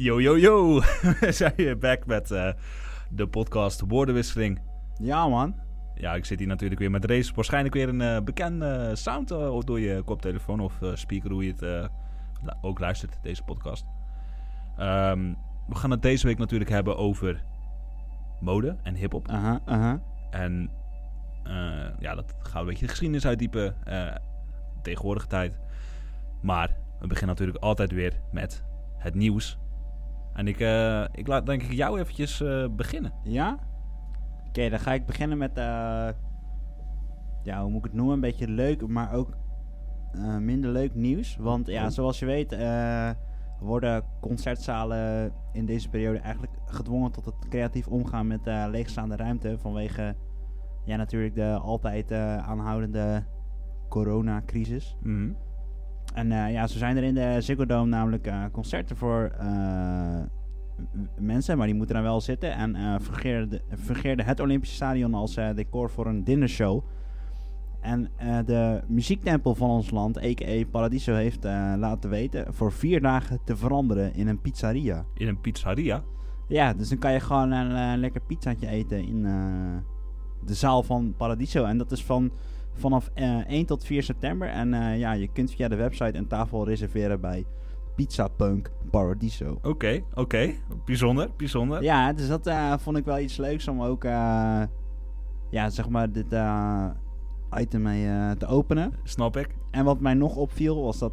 Yo, yo, yo. We zijn weer back met uh, de podcast Woordenwisseling. Ja, man. Ja, ik zit hier natuurlijk weer met Race. Waarschijnlijk weer een uh, bekende sound uh, door je koptelefoon of speaker, hoe je het ook luistert, deze podcast. Um, we gaan het deze week natuurlijk hebben over mode en hip-hop. En ja, dat gaat een beetje de geschiedenis uitdiepen, tegenwoordige tijd. Maar we beginnen natuurlijk altijd weer met het nieuws. En ik, uh, ik laat denk ik jou eventjes uh, beginnen. Ja? Oké, dan ga ik beginnen met, uh, ja, hoe moet ik het noemen? Een beetje leuk, maar ook minder leuk nieuws. Want ja, oh. zoals je weet worden concertzalen in deze periode eigenlijk gedwongen tot het creatief omgaan met leegstaande ruimte. Vanwege, ja, natuurlijk de altijd aanhoudende coronacrisis. Mm en uh, ja, zo zijn er in de Ziggo Dome namelijk uh, concerten voor uh, mensen, maar die moeten dan wel zitten. En fungeerde, fungeerde het Olympische Stadion als decor voor een dinnershow. En de muziektempel van ons land, a.k.a. Paradiso, heeft laten weten voor vier dagen te veranderen in een pizzeria. In een pizzeria? Ja, dus dan kan je gewoon een lekker pizzaatje eten in de zaal van Paradiso. En dat is van vanaf uh, eh, 1 tot 4 september. En ja, je kunt via de website een tafel reserveren bij Pizza Punk Paradiso. Oké, okay, oké. Okay. Bijzonder, bijzonder. Ja, dus dat uh, vond ik wel iets leuks om ook, ja, zeg maar, dit item mee te openen. Snap ik. En wat mij nog opviel was dat,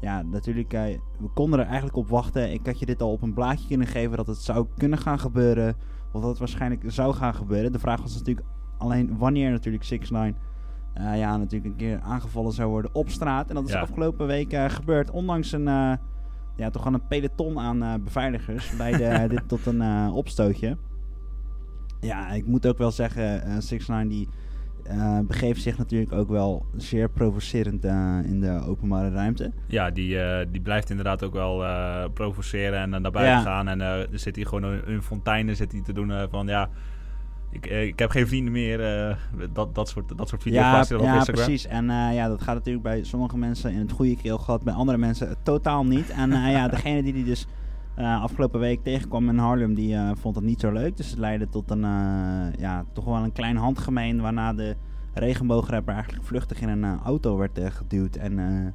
ja, natuurlijk, we konden er eigenlijk op wachten. Ik had je dit al op een blaadje kunnen geven dat het zou kunnen gaan gebeuren. Of dat het waarschijnlijk zou gaan gebeuren. De vraag was natuurlijk Alleen wanneer natuurlijk 6 9 uh, ja, natuurlijk een keer aangevallen zou worden op straat. En dat is afgelopen week uh, gebeurd. Ondanks een, uh, ja, toch een peloton aan beveiligers. leidde dit tot een opstootje. Ja, ik moet ook wel zeggen, 6 9 die begeeft zich natuurlijk ook wel zeer provocerend in de openbare ruimte. Ja, die, die blijft inderdaad ook wel provoceren en naar buiten gaan. En er zit hier gewoon een, een fontein zit hij te doen van ja ik, eh, ik heb geen vrienden meer. Uh, dat, dat, soort, dat soort video's ja, op ja, Instagram. Precies. En uh, ja, dat gaat natuurlijk bij sommige mensen in het goede keel gehad. Bij andere mensen totaal niet. En ja, degene die die dus afgelopen week tegenkwam in Harlem, die vond het niet zo leuk. Dus het leidde tot een, ja, toch wel een klein handgemeen. Waarna de regenboograpper eigenlijk vluchtig in een auto werd geduwd en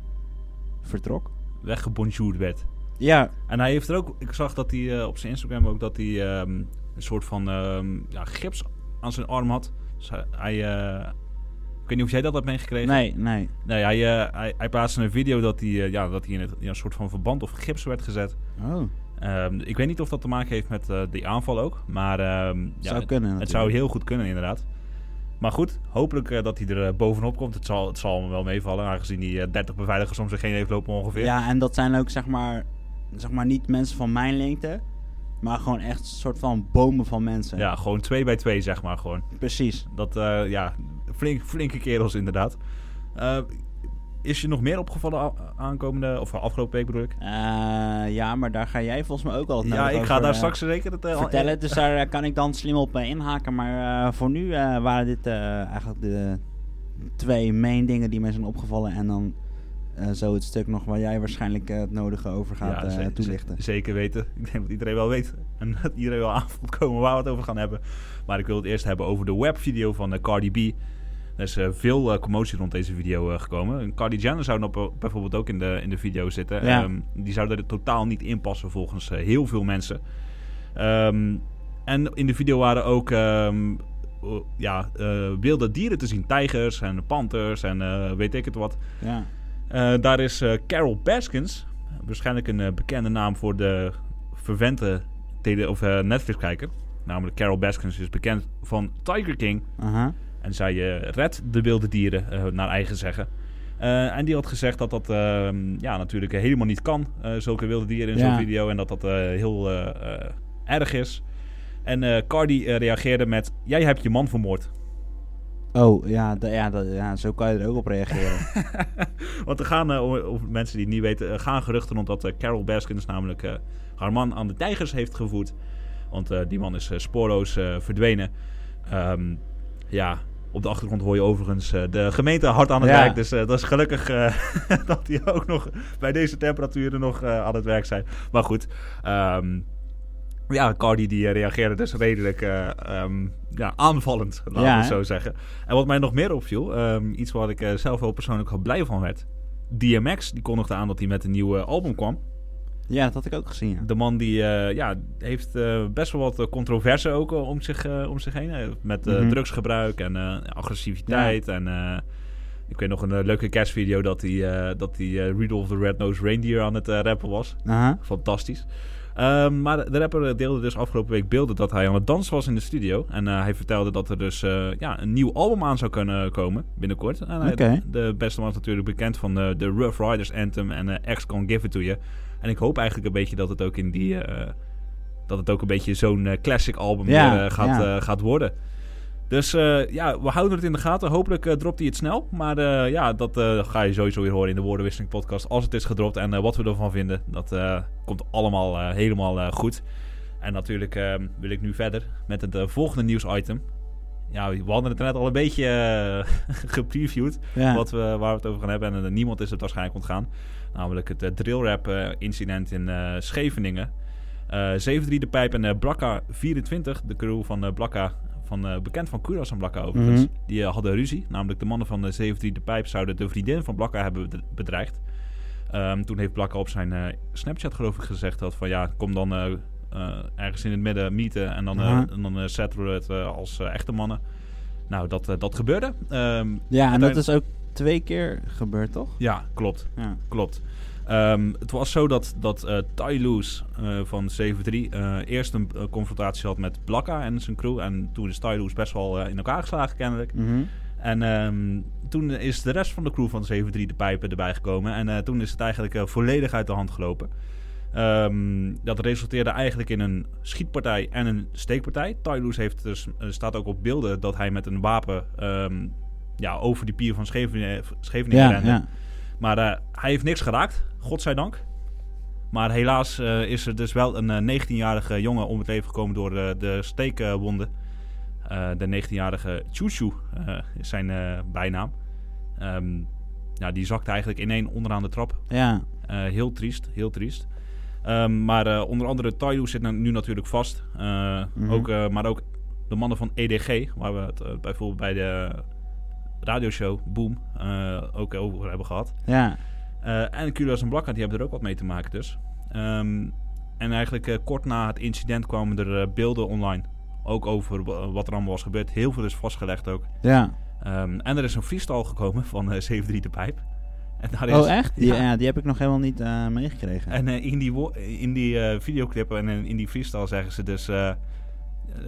vertrok. Weggebonjourd werd. Ja. En hij heeft er ook, ik zag dat hij op zijn Instagram ook dat hij um, een soort van uh, ja, gips aan zijn arm had. Dus hij, uh, ik weet niet of jij dat hebt meegekregen. Nee, nee. Nee, hij, uh, hij, hij plaatste een video dat hij, uh, ja, dat hij in, het, in, een soort van verband of gips werd gezet. Oh. Um, ik weet niet of dat te maken heeft met die aanval ook. Maar um, ja, zou kunnen, het, het, zou heel goed kunnen, inderdaad. Maar goed, hopelijk dat hij er bovenop komt. Het zal, het zal hem wel meevallen, aangezien die 30 beveiligers om zich heen heeft lopen ongeveer. Ja, en dat zijn ook zeg maar, zeg maar niet mensen van mijn lengte. Maar gewoon echt een soort van bomen van mensen. Ja, gewoon twee bij twee, zeg maar gewoon. Precies. Dat, uh, ja, flink, flinke kerels inderdaad. Uh, is je nog meer opgevallen aankomende, of afgelopen week bedoel ik? Uh, ja, maar daar ga jij volgens mij ook al Ja, ik ga daar straks zeker het vertellen. dus daar kan ik dan slim op inhaken. Maar voor nu waren dit eigenlijk de twee main dingen die mij zijn opgevallen. En dan uh, zo het stuk nog waar jij waarschijnlijk uh, het nodige over gaat ja, uh, toelichten. Zeker weten. Ik denk dat iedereen wel weet. En dat iedereen wel aan voelt komen waar we het over gaan hebben. Maar ik wil het eerst hebben over de webvideo van Cardi B. Er is veel commotie rond deze video gekomen. Cardi Jenner zou nog bijvoorbeeld ook in de, in de video zitten. Ja. Um, die zou er totaal niet in passen volgens heel veel mensen. Um, en in de video waren ook um, ja, wilde dieren te zien. Tijgers en panthers en weet ik het wat. Ja. Uh, daar is uh, Carol Baskins, waarschijnlijk een uh, bekende naam voor de verwente of Netflix-kijker. Namelijk Carol Baskins is bekend van Tiger King. -huh. En zij redt de wilde dieren, naar eigen zeggen. en die had gezegd dat dat ehm, ja, natuurlijk helemaal niet kan, zulke wilde dieren in zo'n video. En dat dat heel erg is. En Cardi reageerde met: Jij hebt je man vermoord. Oh, ja, ja, ja, zo kan je er ook op reageren. Want er gaan, uh, of mensen die het niet weten, uh, gaan geruchten rond dat uh, Carol Baskins namelijk haar man aan de tijgers heeft gevoed. Want die man is spoorloos verdwenen. Um, ja, Op de achtergrond hoor je overigens eh, de gemeente hard aan het Ja. werk. Dus eh, dat is gelukkig eh, dat die ook nog bij deze temperaturen nog eh, aan het werk zijn. Maar goed, ehm, ja, Cardi die eh, reageerde dus redelijk eh, ehm, ja, aanvallend, laten Ja, we het zo zeggen. En wat mij nog meer opviel, ehm, iets waar ik eh, zelf wel persoonlijk wel blij van werd. DMX, die kondigde aan dat hij met een nieuw album kwam. Ja, dat had ik ook gezien. Ja. De man die ja, heeft best wel wat controverse ook om, zich, om zich heen. met Mhm. drugsgebruik en agressiviteit. En ik weet nog een eh, leuke kerstvideo dat hij, eh, dat hij eh, Rudolph the Red-Nosed Reindeer aan het rappen was. Fantastisch. Ehm, maar de rapper eh, deelde dus afgelopen week beelden dat hij aan het dansen was in de studio. En eh, hij vertelde dat er dus eh, ja, een nieuw album aan zou kunnen komen binnenkort. En. De beste man is natuurlijk bekend van eh, de Rough Riders Anthem en X Can Give It To You. En ik hoop eigenlijk een beetje dat het ook in die... dat het ook een beetje zo'n classic album Ja, weer, gaat, ja. gaat worden. Dus eh, ja, we houden het in de gaten. Hopelijk eh, dropt hij het snel. Maar eh, ja, dat ga je sowieso weer horen in de Woordenwisseling podcast als het is gedropt. En wat we ervan vinden, dat komt allemaal helemaal goed. En natuurlijk eh, wil ik nu verder met het volgende nieuwsitem. Ja, we hadden het er net al een beetje gepreviewd Ja. wat we, waar we het over gaan hebben. En niemand is het waarschijnlijk ontgaan. Namelijk het uh, drillrap incident in Scheveningen. Eh 73 de Pijp en eh Blakka 24, de crew van eh Blakka, van, eh, bekend van Kuras en Blakka overigens, Mhm. die eh, hadden ruzie. Namelijk de mannen van de 73 de Pijp zouden de vriendin van Blakka hebben bed- bedreigd. Ehm, toen heeft Blakka op zijn eh, Snapchat geloof ik gezegd dat van ja, kom dan ergens in het midden meeten en dan, en dan zetten we het als echte mannen. Nou, dat, dat gebeurde. Ehm, ja, en dat is ook twee keer gebeurd, toch? Ja, klopt. Ja. Klopt. Ehm, het was zo dat, dat eh Loose eh, van 7-3 eh, eerst een confrontatie had met Blakka en zijn crew. En toen is Loose best wel in elkaar geslagen, kennelijk. Mhm. En ehm, toen is de rest van de crew van 7-3 de pijpen erbij gekomen. En toen is het eigenlijk volledig uit de hand gelopen. Ehm, dat resulteerde eigenlijk in een schietpartij en een steekpartij. Loose heeft dus, staat ook op beelden dat hij met een wapen ja, over die pier van Scheveningen, Scheveningen Ja, rende. ja. Maar eh, hij heeft niks geraakt, godzijdank. Maar helaas eh, is er dus wel een eh, 19-jarige jongen om het leven gekomen door eh, de steekwonden. Eh, de 19-jarige Chushu eh, is zijn eh, bijnaam. Ehm, ja, die zakte eigenlijk ineen onderaan de trap. ja. Eh, heel triest, heel triest. Ehm, maar eh, onder andere Tailu zit nu natuurlijk vast. Eh, Mhm. ook, eh, maar ook de mannen van EDG, waar we het eh, bijvoorbeeld bij de radioshow Boom eh, ook over hebben gehad. ja. Eh, en Kulas en Blakka, die hebben er ook wat mee te maken dus. Ehm, en eigenlijk eh, kort na het incident kwamen er beelden online. Ook over wa- wat er allemaal was gebeurd. Heel veel is vastgelegd ook. ja. Ehm, en er is een freestyle gekomen van eh 7-3 de Pijp. En daar is, Oh, echt? Die, Ja. ja. die heb ik nog helemaal niet meegekregen. En in die, in die videoclip en in die freestyle zeggen ze dus...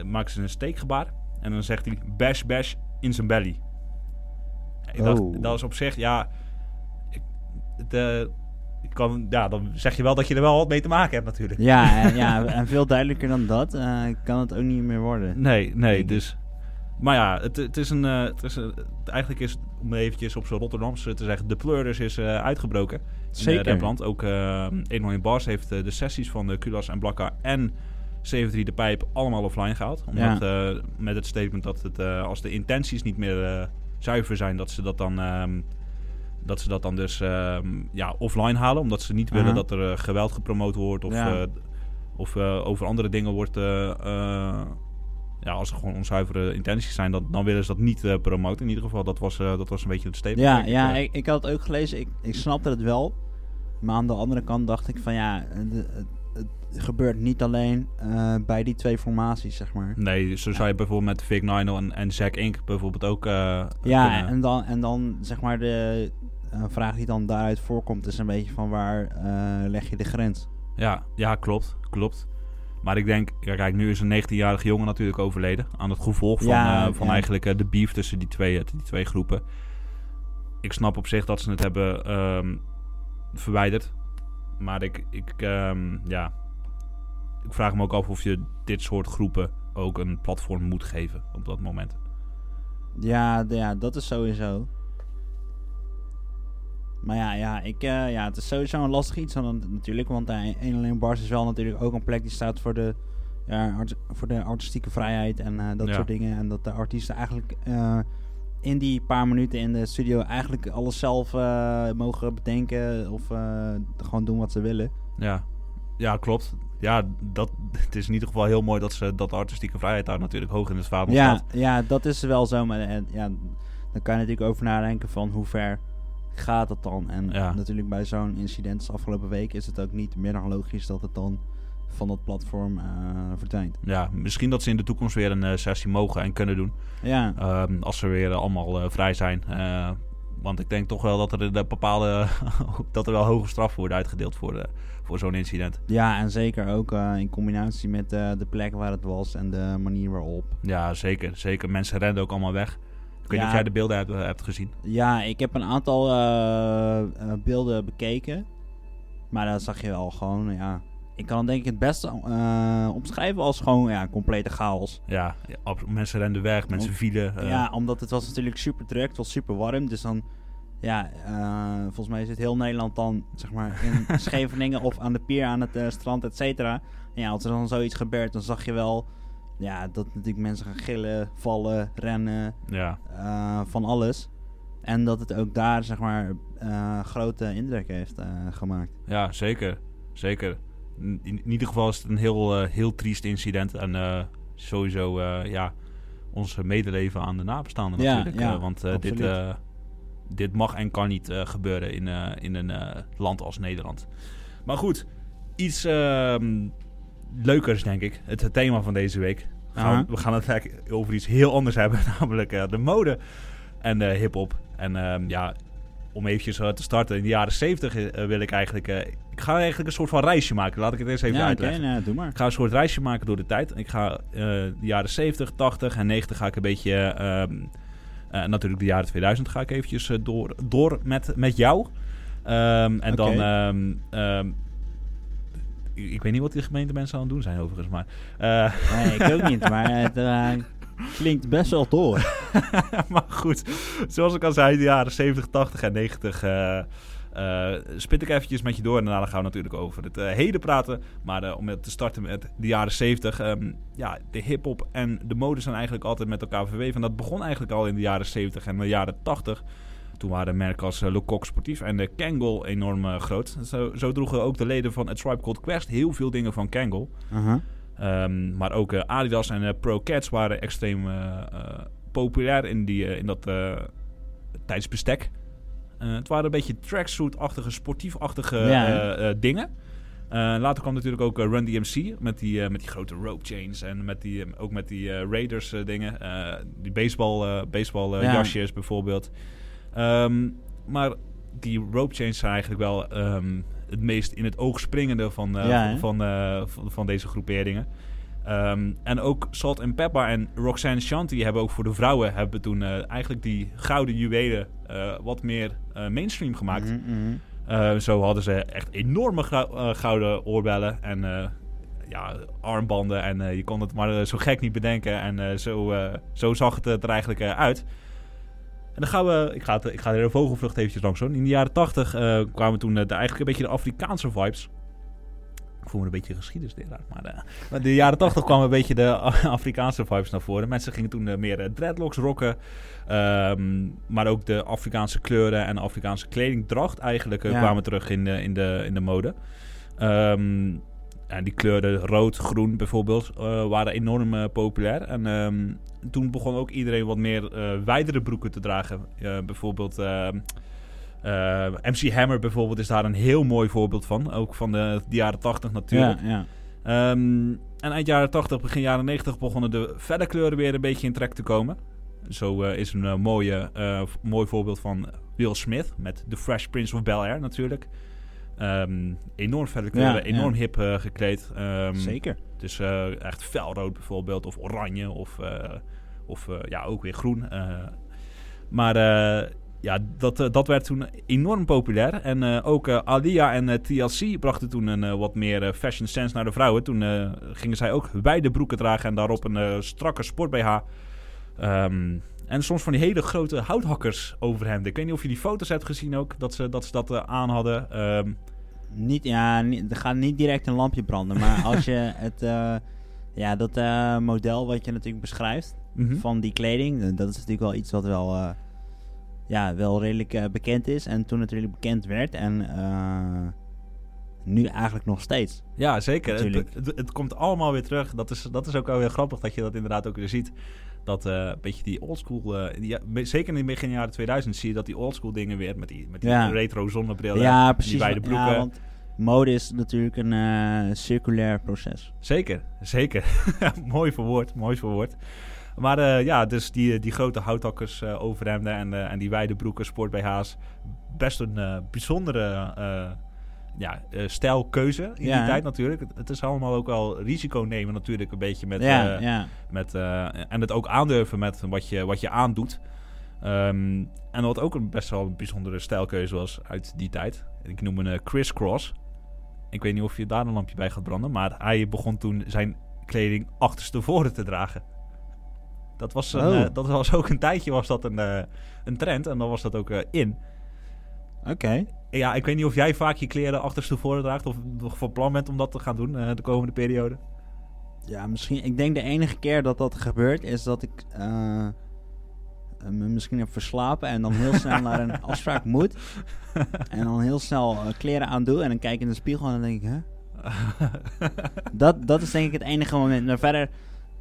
maken ze een steekgebaar. En dan zegt hij bash bash in zijn belly. Ik dacht, Oh. dat is op zich, ja... Ik, eh, ik kan, ja, dan zeg je wel dat je er wel wat mee te maken hebt natuurlijk. Ja, en, ja, en veel duidelijker dan dat eh, kan het ook niet meer worden. Nee, nee, dus... Maar ja, het, het is een... eh, het is een eigenlijk is, om eventjes op zijn Rotterdamse te zeggen... De Pleuris is eh, uitgebroken. Zeker. In Rapland. Ook 101 Bars heeft de sessies van de Kulas en Blakka en 73 de Pijp allemaal offline gehaald. Omdat met het statement dat het, als de intenties niet meer zuiver zijn, dat ze dat dan... ehm, dat ze dat dan dus ehm, ja, offline halen. Omdat ze niet willen Aha. dat er eh, geweld gepromoot wordt. Of, Ja. eh, of eh, over andere dingen wordt... ja, als er gewoon onzuivere intenties zijn, dan, dan willen ze dat niet promoten. In ieder geval, dat was, dat was een beetje het statement. Ja, ik, ja ik, ik had het ook gelezen. Ik, ik snapte het wel. Maar aan de andere kant dacht ik van ja, het gebeurt niet alleen eh, bij die twee formaties, zeg maar. Nee, zo zou je bijvoorbeeld met Vic Nino en, en Zack Inc. bijvoorbeeld ook eh, Ja, kunnen- en dan, en dan zeg maar de vraag die dan daaruit voorkomt is een beetje van waar eh, leg je de grens? ja, ja, klopt, klopt. Maar ik denk, ja, kijk, nu is een 19-jarige jongen natuurlijk overleden. Aan het gevolg van, Ja, van eigenlijk de beef tussen die twee, die twee groepen. Ik snap op zich dat ze het hebben ehm, verwijderd. Maar ik, ik, ehm, ja, ik vraag me ook af of je dit soort groepen ook een platform moet geven op dat moment. Ja, ja dat is sowieso. Maar ja, ja, ik, eh, ja, het is sowieso een lastig iets dan, natuurlijk. Want uh, 1 alleen Bars is wel natuurlijk ook een plek die staat voor de, ja, art- voor de artistieke vrijheid en eh, dat Ja. soort dingen. En dat de artiesten eigenlijk eh, in die paar minuten in de studio eigenlijk alles zelf mogen bedenken of gewoon doen wat ze willen. Ja, ja klopt. Ja, dat, het is in ieder geval heel mooi dat, ze, dat artistieke vrijheid daar natuurlijk hoog in het vaandel Ja, staat. ja, dat is wel zo. Maar eh, ja, dan kan je natuurlijk over nadenken van hoe ver gaat het dan. En Ja. natuurlijk bij zo'n incident als afgelopen week is het ook niet meer dan logisch dat het dan van dat platform eh, verdwijnt. Ja, misschien dat ze in de toekomst weer een eh, sessie mogen en kunnen doen. Ja, Ehm, als ze weer allemaal vrij zijn. Want ik denk toch wel dat er de bepaalde dat er wel hoge straffen worden uitgedeeld voor, voor zo'n incident. ja en zeker ook eh, in combinatie met eh, de plek waar het was en de manier waarop. Ja, zeker. Zeker. Mensen renden ook allemaal weg. Ik weet niet Ja. of jij de beelden hebt, eh, hebt gezien. Ja, ik heb een aantal beelden bekeken. Maar daar zag je wel gewoon, ja... Ik kan het denk ik het beste omschrijven als gewoon ja, complete chaos. Ja, ja, mensen renden weg, mensen vielen. ja, omdat het was natuurlijk super druk, het was super warm. Dus dan, ja, eh, volgens mij zit heel Nederland dan, zeg maar, in Scheveningen of aan de pier, aan het eh, strand, et cetera. En ja, als er dan zoiets gebeurt, dan zag je wel, ja, dat natuurlijk mensen gaan gillen, vallen, rennen, ja. eh, van alles. En dat het ook daar, zeg maar, grote indruk heeft gemaakt. Ja, zeker. Zeker. In, in ieder geval is het een heel, heel triest incident. En sowieso, ja, onze medeleven aan de nabestaanden Ja, natuurlijk. ja, want dit, dit mag en kan niet eh, gebeuren in, eh, in een eh, land als Nederland. Maar goed, iets ehm, leukers denk ik. Het, thema van deze week. Gaan we- gaan het eigenlijk over iets heel anders hebben. Namelijk de mode en de hip-hop. En ehm, ja, om eventjes te starten. In de jaren 70 eh, wil ik eigenlijk... ik ga eigenlijk een soort van reisje maken. Laat ik het eens even ja, uitleggen. nou, doe maar. Ik ga een soort reisje maken door de tijd. Ik ga de jaren 70, 80 en 90 ga ik een beetje... ehm, eh, natuurlijk de jaren 2000 ga ik eventjes eh, door, door met, met jou. Ehm, en dan... Ehm, ehm, ik weet niet wat die gemeente mensen aan het doen zijn overigens, maar... eh, Nee, ik ook niet, maar het eh, klinkt best wel door. maar goed, zoals ik al zei, de jaren 70, 80 en 90 eh, eh, spit ik eventjes met je door. En daarna gaan we natuurlijk over het eh, heden praten. Maar eh, om te starten met de jaren 70. ehm, ja, de hip-hop en de mode zijn eigenlijk altijd met elkaar verweven. En dat begon eigenlijk al in de jaren 70 en de jaren 80. Toen waren merken als uh, Lecoq Sportief en de Kangol enorm groot. Zo, zo droegen ook de leden van A Tribe Called Quest heel veel dingen van Kangol. Aha. Ehm, maar ook Adidas en Pro Cats waren extreem populair in, die, in dat tijdsbestek. Eh, het waren een beetje tracksuit-achtige, sportief-achtige Ja. eh, eh, dingen. Later kwam natuurlijk ook Run DMC met die, met die grote rope chains en met die, ook met die Raiders dingen. Die baseball, baseball Ja. jasjes bijvoorbeeld. Ehm, maar die rope chains zijn eigenlijk wel ehm, het meest in het oog springende van, Ja, van, van, van deze groeperingen. Ehm, en ook Salt and Pepper en Roxanne Shanty hebben ook voor de vrouwen hebben toen eh, eigenlijk die gouden juwelen eh, wat meer eh, mainstream gemaakt. Mhm, mhm. Zo hadden ze echt enorme gouden oorbellen en ja, armbanden. En je kon het maar zo gek niet bedenken. En zo, zo zag het er eigenlijk uit. En dan gaan we, ik ga, het, ik ga een vogelvlucht eventjes langs. In de jaren tachtig kwamen toen de, eigenlijk een beetje de Afrikaanse vibes. Ik voel me een beetje geschiedenisleraar. Maar, eh, maar in de jaren tachtig kwamen een beetje de Afrikaanse vibes naar voren. Mensen gingen toen eh, meer eh, dreadlocks rocken. Ehm, maar ook de Afrikaanse kleuren en Afrikaanse kledingdracht eigenlijk eh, Ja. kwamen terug in de, in de, in de mode. Ehm, en die kleuren rood, groen bijvoorbeeld eh, waren enorm eh, populair. En ehm, toen begon ook iedereen wat meer eh wijdere broeken te dragen. Eh, bijvoorbeeld eh, MC Hammer bijvoorbeeld is daar een heel mooi voorbeeld van. Ook van de, de jaren 80 natuurlijk. Ja, ja. Ehm, en eind jaren 80, begin jaren 90 begonnen de verder kleuren weer een beetje in trek te komen. Zo eh, is een eh, mooie, mooi voorbeeld van Will Smith met The Fresh Prince of Bel-Air natuurlijk. Ehm, enorm verder kleuren, Ja, enorm hip gekleed. Ehm, Zeker. Dus echt felrood bijvoorbeeld, of oranje, of, of ja, ook weer groen. maar ja, dat, eh, dat werd toen enorm populair. En eh, ook eh, Alia en TLC brachten toen een wat meer fashion sense naar de vrouwen. Toen gingen zij ook wijde broeken dragen en daarop een strakke sport BH. Ehm, en soms van die hele grote houthakkers overhemden. Ik weet niet of je die foto's hebt gezien ook, dat ze dat, ze dat aan hadden. Ehm, Niet, ja, niet, er gaat niet direct een lampje branden, maar als je het, ja, dat model wat je natuurlijk beschrijft, Mhm. van die kleding. Dat is natuurlijk wel iets wat wel, ja, wel redelijk eh, bekend is. En toen natuurlijk bekend werd. En eh, nu eigenlijk nog steeds. Ja, zeker. Het, het, het komt allemaal weer terug. Dat is, dat is ook wel weer grappig dat je dat inderdaad ook weer ziet. Dat eh, een beetje die oldschool... die, ja, be- zeker in het begin jaren 2000 zie je dat die oldschool dingen weer... met die, met die Ja. retro zonnebrillen. ja, die precies. Ja, broeken. want mode is natuurlijk een eh, circulair proces. Zeker, zeker. mooi verwoord, mooi verwoord. Maar eh, ja, dus die, die grote houthakkers eh, overhemden en, eh, en die wijde broeken, sport BH's. Best een bijzondere ja, stijlkeuze in Ja. die tijd natuurlijk. Het, het is allemaal ook wel risico nemen natuurlijk een beetje met... ja, ja. met en het ook aandurven met wat je, wat je aandoet. Ehm, en wat ook een best wel een bijzondere stijlkeuze was uit die tijd. Ik noem hem eh, Chris Cross. Ik weet niet of je daar een lampje bij gaat branden, maar hij begon toen zijn kleding achterstevoren te dragen. Dat was, een, Oh. eh, dat was ook een tijdje was dat een, eh, een trend en dan was dat ook eh, in. Oké. Ja, ik weet niet of jij vaak je kleren achterstevoren draagt of nog van plan bent om dat te gaan doen de komende periode. Ja, misschien. Ik denk de enige keer dat dat gebeurt is dat ik me misschien heb verslapen en dan heel snel naar een afspraak moet. En dan heel snel kleren aandoe en dan kijk ik in de spiegel en dan denk ik, hè? Dat, dat is denk ik het enige moment. Maar verder,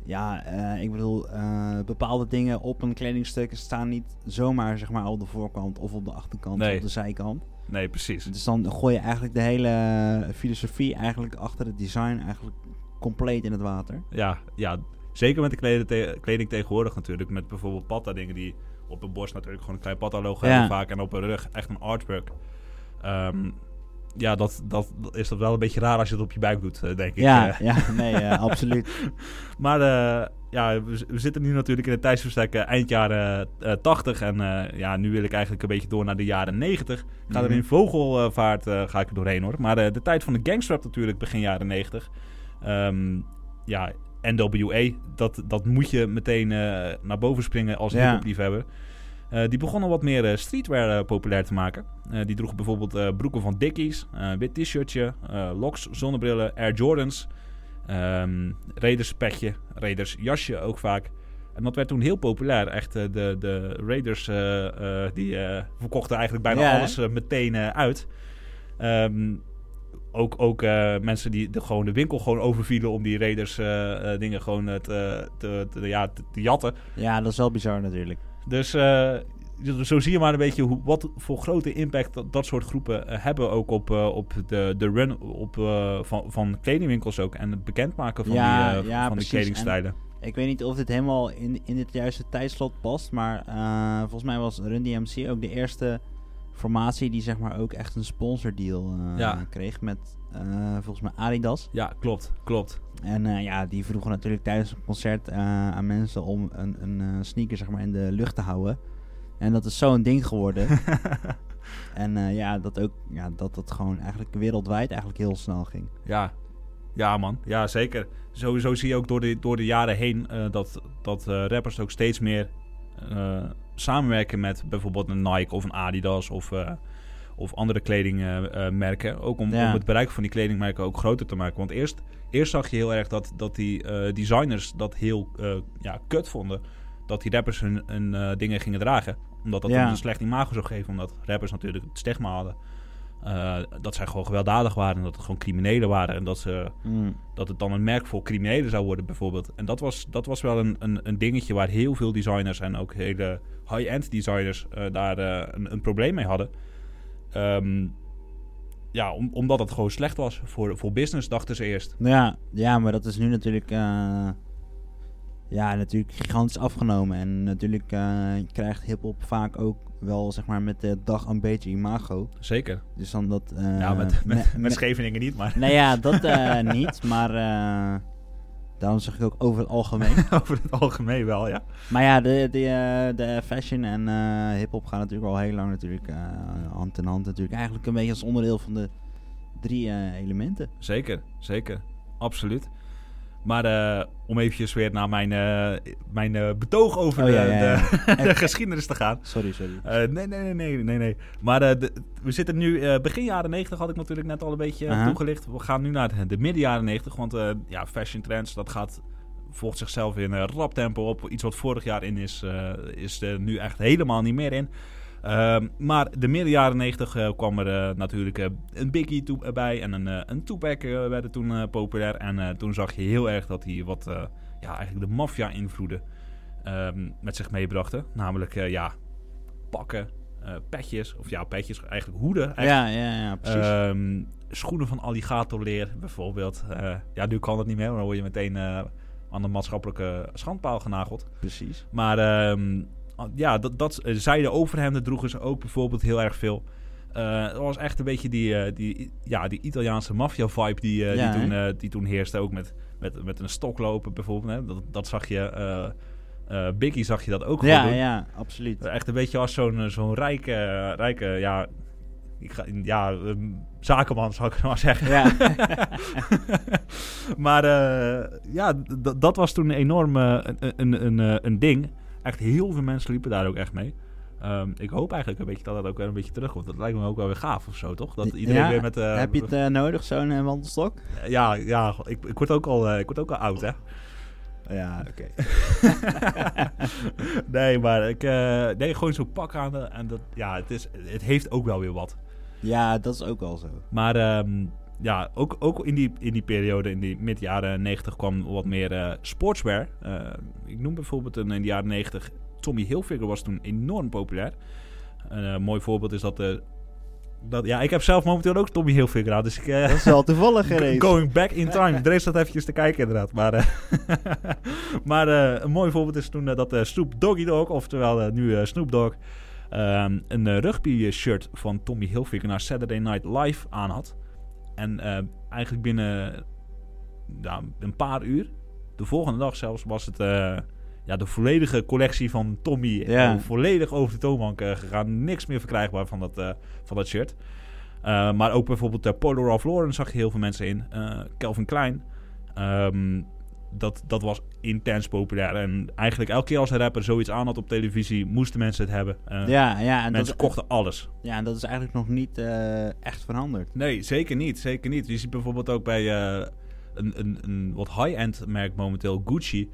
ja, eh, ik bedoel, eh, bepaalde dingen op een kledingstuk staan niet zomaar zeg maar op de voorkant of op de achterkant Nee. of op de zijkant. nee, precies. Dus dan gooi je eigenlijk de hele filosofie eigenlijk achter het design eigenlijk compleet in het water. Ja, ja, zeker met de kleding, te- kleding tegenwoordig natuurlijk. Met bijvoorbeeld patta dingen die op een borst natuurlijk gewoon een klein patta logo Ja. hebben vaak. En op een rug echt een artwork. Ehm, ja, dat, dat is dat wel een beetje raar als je het op je buik doet, eh, denk ik. Ja, eh. ja, nee, eh, absoluut. Maar ja, we, zitten nu natuurlijk in het tijdsverstek eind jaren eh 80. En ja, nu wil ik eigenlijk een beetje door naar de jaren 90. Ik ga er Mhm. in vogelvaart ga ik er doorheen hoor. Maar de tijd van de gangstrap natuurlijk begin jaren 90. Ehm, ja, NWA, dat, dat moet je meteen naar boven springen als Ja. hip-hop liefhebber. Eh, die begonnen wat meer eh, streetwear eh, populair te maken. Die droegen bijvoorbeeld broeken van Dickies, wit t-shirtje, locks, zonnebrillen, Air Jordans, ehm Raiders petje, Raiders jasje ook vaak. En dat werd toen heel populair. Echt, de, de Raiders die verkochten eigenlijk bijna Ja, alles meteen uit. Ehm, ook ook mensen die de, gewoon de winkel gewoon overvielen om die Raiders dingen gewoon te, te, te- ja, te, te jatten. Ja, dat is wel bizar natuurlijk. Dus eh, zo zie je maar een beetje hoe, wat voor grote impact dat, dat soort groepen eh, hebben ook op, eh, op de, de run op, van, van kledingwinkels ook. En het bekendmaken van Ja, die, ja, van die kledingstijlen. Ik weet niet of dit helemaal in, in het juiste tijdslot past, maar volgens mij was Run DMC ook de eerste formatie die zeg maar ook echt een sponsordeal Ja. kreeg met eh, volgens mij Adidas. Ja, klopt, klopt. En eh, ja, die vroegen natuurlijk tijdens een concert aan mensen om een, een sneaker zeg maar in de lucht te houden. En dat is zo'n ding geworden. en ja, dat ook, ja, dat dat gewoon eigenlijk wereldwijd eigenlijk heel snel ging. Ja, ja man. Ja, zeker. Sowieso zie je ook door de, door de jaren heen dat, dat rappers ook steeds meer samenwerken met bijvoorbeeld een Nike of een Adidas of, eh, of andere kledingmerken. ook om, Ja. om het bereik van die kledingmerken ook groter te maken. Want eerst, eerst zag je heel erg dat, dat die eh, designers dat heel eh, ja, kut vonden. Dat die rappers hun, hun dingen gingen dragen. Omdat dat Ja. een slecht imago zou geven. Omdat rappers natuurlijk het stigma hadden. Eh, dat zij gewoon gewelddadig waren. En dat het gewoon criminelen waren. En dat ze Mm. dat het dan een merk voor criminelen zou worden, bijvoorbeeld. En dat was, dat was wel een, een, een dingetje waar heel veel designers en ook hele high-end designers eh, daar eh, een, een probleem mee hadden. Ehm, ja, om, omdat het gewoon slecht was voor, voor business, dachten ze eerst. Ja, ja, maar dat is nu natuurlijk, ja, natuurlijk gigantisch afgenomen. En natuurlijk krijgt hip-hop vaak ook wel, zeg maar, met de dag een beetje imago. Zeker. Dus dan dat... eh, ja, met, met, met, me- Scheveningen niet, maar Nee, ja, dat eh, niet, maar eh, daarom zeg ik ook over het algemeen. over het algemeen wel, ja. maar ja, de, de, de fashion en hip-hop gaan natuurlijk al heel lang natuurlijk hand in hand. Natuurlijk eigenlijk een beetje als onderdeel van de drie elementen. Zeker, zeker. Absoluut. Maar eh, om eventjes weer naar mijn, eh, mijn eh, betoog over Oh, de, ja, ja, ja. de, de geschiedenis te gaan. Sorry, sorry. Nee, nee, nee, nee, nee, nee. Maar de- we zitten nu, begin jaren 90 had ik natuurlijk net al een beetje Aha. toegelicht. We gaan nu naar de, de midden jaren 90, want ja, fashion trends, dat gaat volgt zichzelf in rap tempo op. Iets wat vorig jaar in is, is er nu echt helemaal niet meer in. Ehm, maar de midden jaren 90 kwam er natuurlijk een Biggie toe, bij en een, een Tupac werden toen populair. En toen zag je heel erg dat hij wat, ja, eigenlijk de maffia-invloeden ehm, met zich meebrachten. Namelijk, ja, pakken, petjes, of ja, petjes, eigenlijk hoeden. Ja, ja, ja, precies. Ehm, schoenen van alligatorleer bijvoorbeeld. Ja, nu kan het niet meer, dan word je meteen aan de maatschappelijke schandpaal genageld. Precies. Maar um, ja, dat, dat zijde overhemden droegen ze ook bijvoorbeeld heel erg veel. Uh, dat was echt een beetje die, die, ja, die Italiaanse maffia-vibe die, ja, die, toen, die toen heerste. Ook met, met, met een stok lopen bijvoorbeeld. Hè. Dat, dat zag je... Biggie zag je dat ook ja, doen. Ja, absoluut. Echt een beetje als zo'n zo'n rijke, rijke ja, ik ga, ja, um, zakenman zou ik maar zeggen. Ja. maar ja, dat was toen enorm een, een, een, eh, een ding. Echt heel veel mensen liepen daar ook echt mee. Um, ik hoop eigenlijk een beetje dat dat ook weer een beetje terugkomt. Dat lijkt me ook wel weer gaaf of zo, toch? Dat iedereen ja, weer met... heb je het nodig, zo'n wandelstok? ja, ja ik, ik, word ook al, ik word ook al oud, hè. Ja, oké. nee, maar ik uh, nee, gewoon zo'n pak aan. En dat, ja, het, is, het heeft ook wel weer wat. Ja, dat is ook wel zo. Maar um, ja, ook, ook in, die, in die periode, in die mid jaren 90, kwam wat meer uh, sportswear. Uh, ik noem bijvoorbeeld in de jaren 90, Tommy Hilfiger was toen enorm populair. Een mooi voorbeeld is dat de dat, ja, ik heb zelf momenteel ook Tommy Hilfiger aan. Dus ik, uh, dat is wel toevallig geweest. Going back in time. Drees dat eventjes te kijken inderdaad. Maar, uh, maar uh, een mooi voorbeeld is toen dat Snoop Doggy Dog, oftewel nu Snoop Dogg, een rugby shirt van Tommy Hilfiger naar Saturday Night Live aan had. En eigenlijk binnen ja, een paar uur, de volgende dag zelfs, was het ja, de volledige collectie van Tommy ja. volledig over de toonbank uh, gegaan. Niks meer verkrijgbaar van dat, van dat shirt. Maar ook bijvoorbeeld de Polo Ralph Lauren zag je heel veel mensen in. Calvin Klein. Um, dat, dat was intens populair. En eigenlijk elke keer als een rapper zoiets aan had op televisie, moesten mensen het hebben. ja, ja, en mensen kochten alles. Ja, en dat is eigenlijk nog niet echt veranderd. Nee, zeker niet. Zeker niet. Je ziet bijvoorbeeld ook bij een, een, een wat high-end merk momenteel, Gucci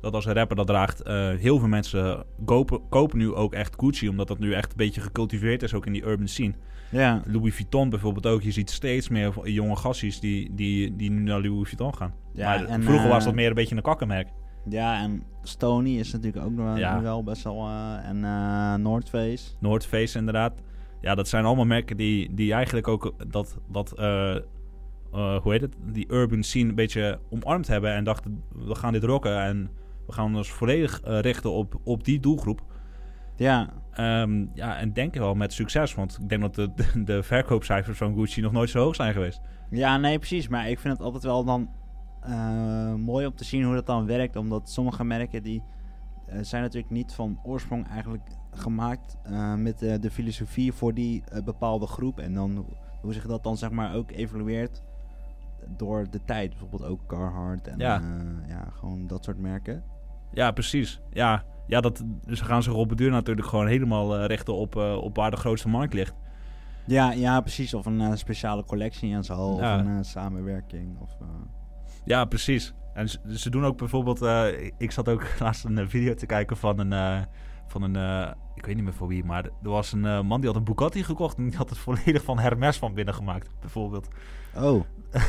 dat als een rapper dat draagt, heel veel mensen kopen, kopen nu ook echt Gucci, omdat dat nu echt een beetje gecultiveerd is, ook in die urban scene. Ja. Louis Vuitton bijvoorbeeld ook. Je ziet steeds meer jonge gassies die, die, die nu naar Louis Vuitton gaan. Ja, maar en, vroeger uh, was dat meer een beetje een kakkenmerk. Ja, en Stony is natuurlijk ook nog ja. wel best wel... Uh, en North Face. North Face, inderdaad. Ja, dat zijn allemaal merken die, die eigenlijk ook dat... dat hoe heet het? Die urban scene een beetje omarmd hebben en dachten, we gaan dit rocken en we gaan ons volledig uh, richten op, op die doelgroep. Ja. Um, ja, en denken wel met succes. Want ik denk dat de, de, verkoopcijfers van Gucci nog nooit zo hoog zijn geweest. Ja, nee, precies. Maar ik vind het altijd wel dan uh, mooi om te zien hoe dat dan werkt. Omdat sommige merken die uh, zijn natuurlijk niet van oorsprong eigenlijk gemaakt met de filosofie voor die bepaalde groep. En dan hoe zich dat dan zeg maar ook evolueert door de tijd. Bijvoorbeeld ook Carhartt en ja. ja, gewoon dat soort merken. Ja, precies. Ja, ja dat, ze gaan zich op de duur natuurlijk gewoon helemaal richten op, op waar de grootste markt ligt. Ja, ja precies. Of een speciale collectie en zo. Ja. Of een samenwerking. Of, Ja, precies. En ze, ze doen ook bijvoorbeeld... ik zat ook laatst een video te kijken van een... van een ik weet niet meer voor wie, maar er was een man die had een Bugatti gekocht... en die had het volledig van Hermes van binnen gemaakt, bijvoorbeeld. Oh.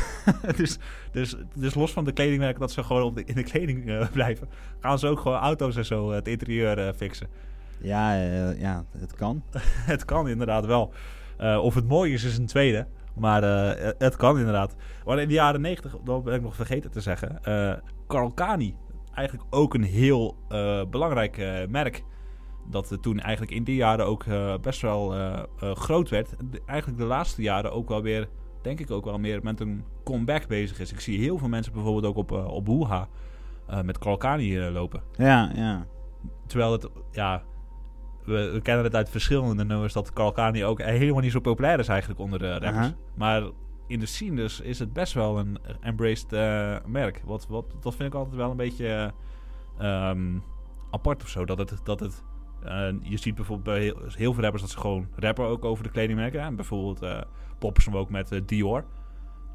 dus, dus, dus los van de kledingmerken dat ze gewoon op de, in de kleding uh, blijven, gaan ze ook gewoon auto's en zo het interieur fixen. Ja, ja, het kan. het kan inderdaad wel. of het mooi is, is een tweede. Maar het kan inderdaad. Maar in de jaren 90, dat ben ik nog vergeten te zeggen. Carl Kani, eigenlijk ook een heel belangrijk merk. Dat toen eigenlijk in die jaren ook best wel groot werd. eigenlijk de laatste jaren ook wel weer denk ik ook wel meer met een comeback bezig is. Ik zie heel veel mensen bijvoorbeeld ook op, uh, op uh, met Kalkani uh, lopen. Ja, ja. Terwijl het, ja, we, we, kennen het uit verschillende nummers dat Kalkani ook helemaal niet zo populair is eigenlijk onder de rappers. Maar in de scene dus is het best wel een embraced merk. Wat, wat, dat vind ik altijd wel een beetje um, apart of zo. Dat het, dat het je ziet bijvoorbeeld bij heel, heel, veel rappers dat ze gewoon rappen ook over de kledingmerken. En bijvoorbeeld poppen ze hem ook met uh, Dior.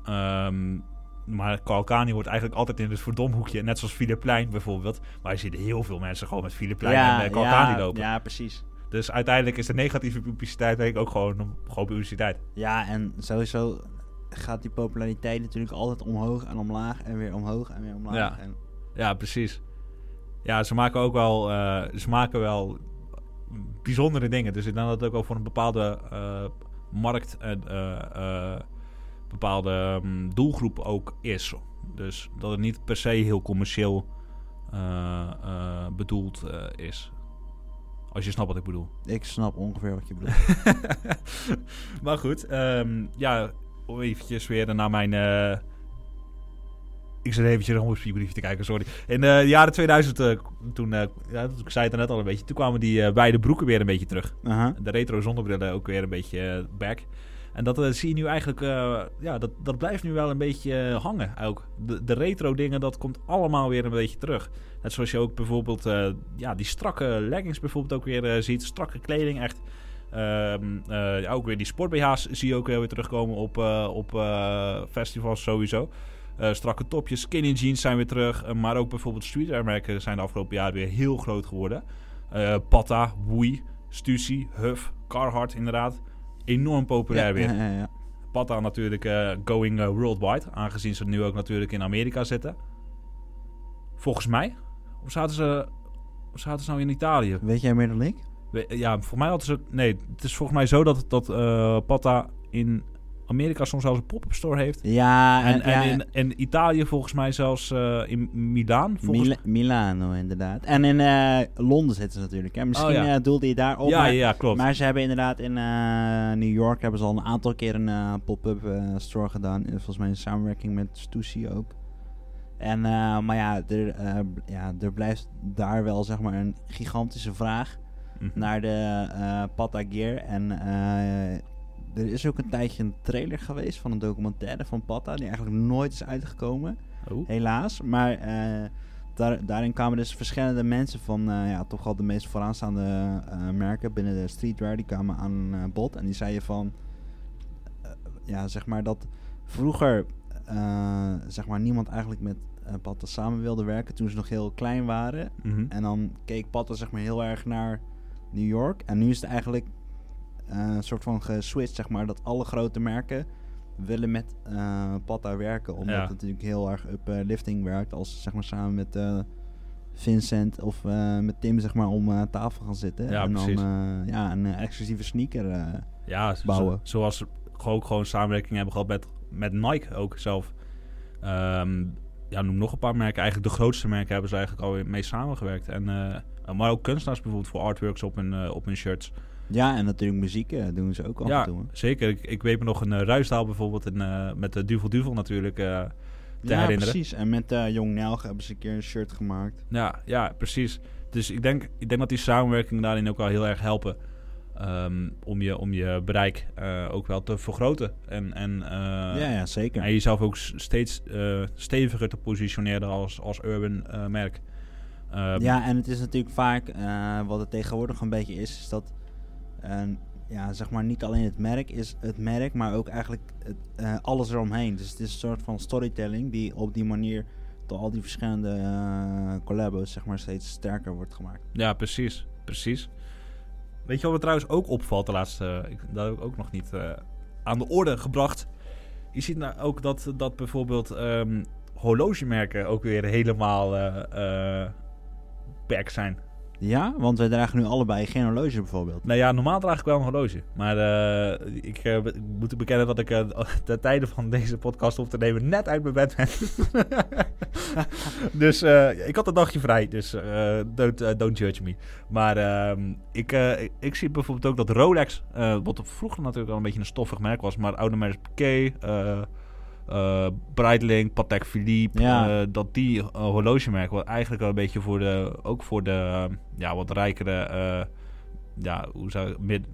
Um, maar Carl Kani wordt eigenlijk altijd in het verdomhoekje, net zoals Plein bijvoorbeeld. Maar je ziet heel veel mensen gewoon met Plein en uh, Carl Kani lopen. Ja, precies. Dus uiteindelijk is de negatieve publiciteit denk ik ook gewoon, gewoon publiciteit. Ja, en sowieso gaat die populariteit natuurlijk altijd omhoog en omlaag en weer omhoog en weer omlaag. Ja, en... ja precies. Ja, ze maken ook wel, uh, ze maken wel bijzondere dingen. Dus ik denk dat het ook wel voor een bepaalde uh, markt en uh, bepaalde um, doelgroep ook is. Dus dat het niet per se heel commercieel bedoeld is. Als je snapt wat ik bedoel. Ik snap ongeveer wat je bedoelt. maar goed, um, ja, eventjes weer naar mijn... Ik zit eventjes om op te kijken, sorry. In de jaren 2000, uh, toen, uh, ja, ik zei het er net al een beetje, toen kwamen die beide broeken weer een beetje terug. -huh. De retro zonnebrillen ook weer een beetje back. En dat zie je nu eigenlijk, ja, dat, dat blijft nu wel een beetje hangen ook. De, retro dingen, dat komt allemaal weer een beetje terug. Net zoals je ook bijvoorbeeld, ja, die strakke leggings bijvoorbeeld ook weer ziet. Strakke kleding, echt uh, ook weer die sport-BH's zie je ook weer terugkomen op, op festivals sowieso. strakke topjes, skinny jeans zijn weer terug. maar ook bijvoorbeeld streetwear merken zijn de afgelopen jaren weer heel groot geworden. Patta, Woei, Stussy, Huff, Carhartt inderdaad. Enorm populair weer. Patta natuurlijk going worldwide. Aangezien ze nu ook natuurlijk in Amerika zitten. Volgens mij. Of zaten ze, of zaten ze nou in Italië? Weet jij meer dan ik? Ja, voor mij hadden ze... Nee, het is volgens mij zo dat, dat uh, Patta in Amerika soms zelfs een pop-up store heeft. Ja, en, en, ja, en in, in, Italië volgens mij zelfs uh, in Milaan. Volgens... Mil Milano, inderdaad. En in uh, Londen zitten ze natuurlijk. Hè? Misschien oh, ja. doelde je daar op. Ja, maar, ja, klopt. Maar ze hebben inderdaad in New York hebben ze al een aantal keer een pop-up store gedaan. Volgens mij in samenwerking met Stussy ook. En, maar ja er, ja, er blijft daar wel zeg maar een gigantische vraag Mhm. naar de uh. En uh, er is ook een tijdje een trailer geweest van een documentaire van Pata, die eigenlijk nooit is uitgekomen. Oh. Helaas. Maar uh, daar, daarin kwamen dus verschillende mensen van ja, toch al de meest vooraanstaande merken binnen de streetwear, die kwamen aan bod. En die zeiden van, ja, zeg maar dat vroeger, zeg maar, niemand eigenlijk met Patta samen wilde werken toen ze nog heel klein waren. Mm -hmm. En dan keek Patta zeg maar heel erg naar New York. En nu is het eigenlijk een soort van geswitcht, zeg maar, dat alle grote merken willen met uh, Patta werken. Omdat Ja. het natuurlijk heel erg uplifting werkt. Als ze zeg maar samen met uh, Vincent of uh, met Tim zeg maar om tafel gaan zitten. Ja, en dan precies. ja, een exclusieve sneaker. Ja, zo- bouwen. zoals ze ook gewoon samenwerking hebben gehad met, met Nike ook zelf. Ehm, ja, noem nog een paar merken. Eigenlijk de grootste merken hebben ze eigenlijk alweer mee samengewerkt. En, eh, maar ook kunstenaars bijvoorbeeld voor artworks op hun, eh, op hun shirts. Ja, en natuurlijk muziek eh, doen ze ook af ja, en toe. hè. zeker. Ik, ik weet me nog een uh, Ruisdaal bijvoorbeeld in, eh, met de Duvel Duvel natuurlijk eh, te Ja, herinneren. precies. En met eh Jong Nelg hebben ze een keer een shirt gemaakt. Ja, ja, precies. Dus ik denk, ik denk dat die samenwerking daarin ook wel heel erg helpen. ehm, om, je, om je bereik eh, ook wel te vergroten. En, en, eh, ja, ja, zeker. en jezelf ook steeds eh, steviger te positioneren als, als urban eh, merk. Ehm, Ja, en het is natuurlijk vaak, eh, wat het tegenwoordig een beetje is, is dat, eh, ja, zeg maar, niet alleen het merk is het merk, maar ook eigenlijk het, eh, alles eromheen. Dus het is een soort van storytelling die op die manier door al die verschillende eh collabos, zeg maar, steeds sterker wordt gemaakt. Ja, precies. Precies. Weet je wat me trouwens ook opvalt de laatste... Ik, dat heb ik ook nog niet eh, aan de orde gebracht. Je ziet nou ook dat, dat bijvoorbeeld ehm, horlogemerken ook weer helemaal back zijn. Ja, want wij dragen nu allebei geen horloge bijvoorbeeld. Nou ja, normaal draag ik wel een horloge. Maar eh, ik eh, be- moet bekennen dat ik eh ten tijde van deze podcast op te nemen net uit mijn bed ben. dus ik had een dagje vrij, dus don't, don't judge me. Maar ehm, ik, ik, ik zie bijvoorbeeld ook dat Rolex, wat vroeger natuurlijk al een beetje een stoffig merk was, maar oude merk Eh eh, Breitling, Patek Philippe, Ja. eh, dat die uh, horlogemerken wat eigenlijk wel een beetje voor de, ook voor de eh, ja, wat rijkere, eh, ja, hoe zou mid,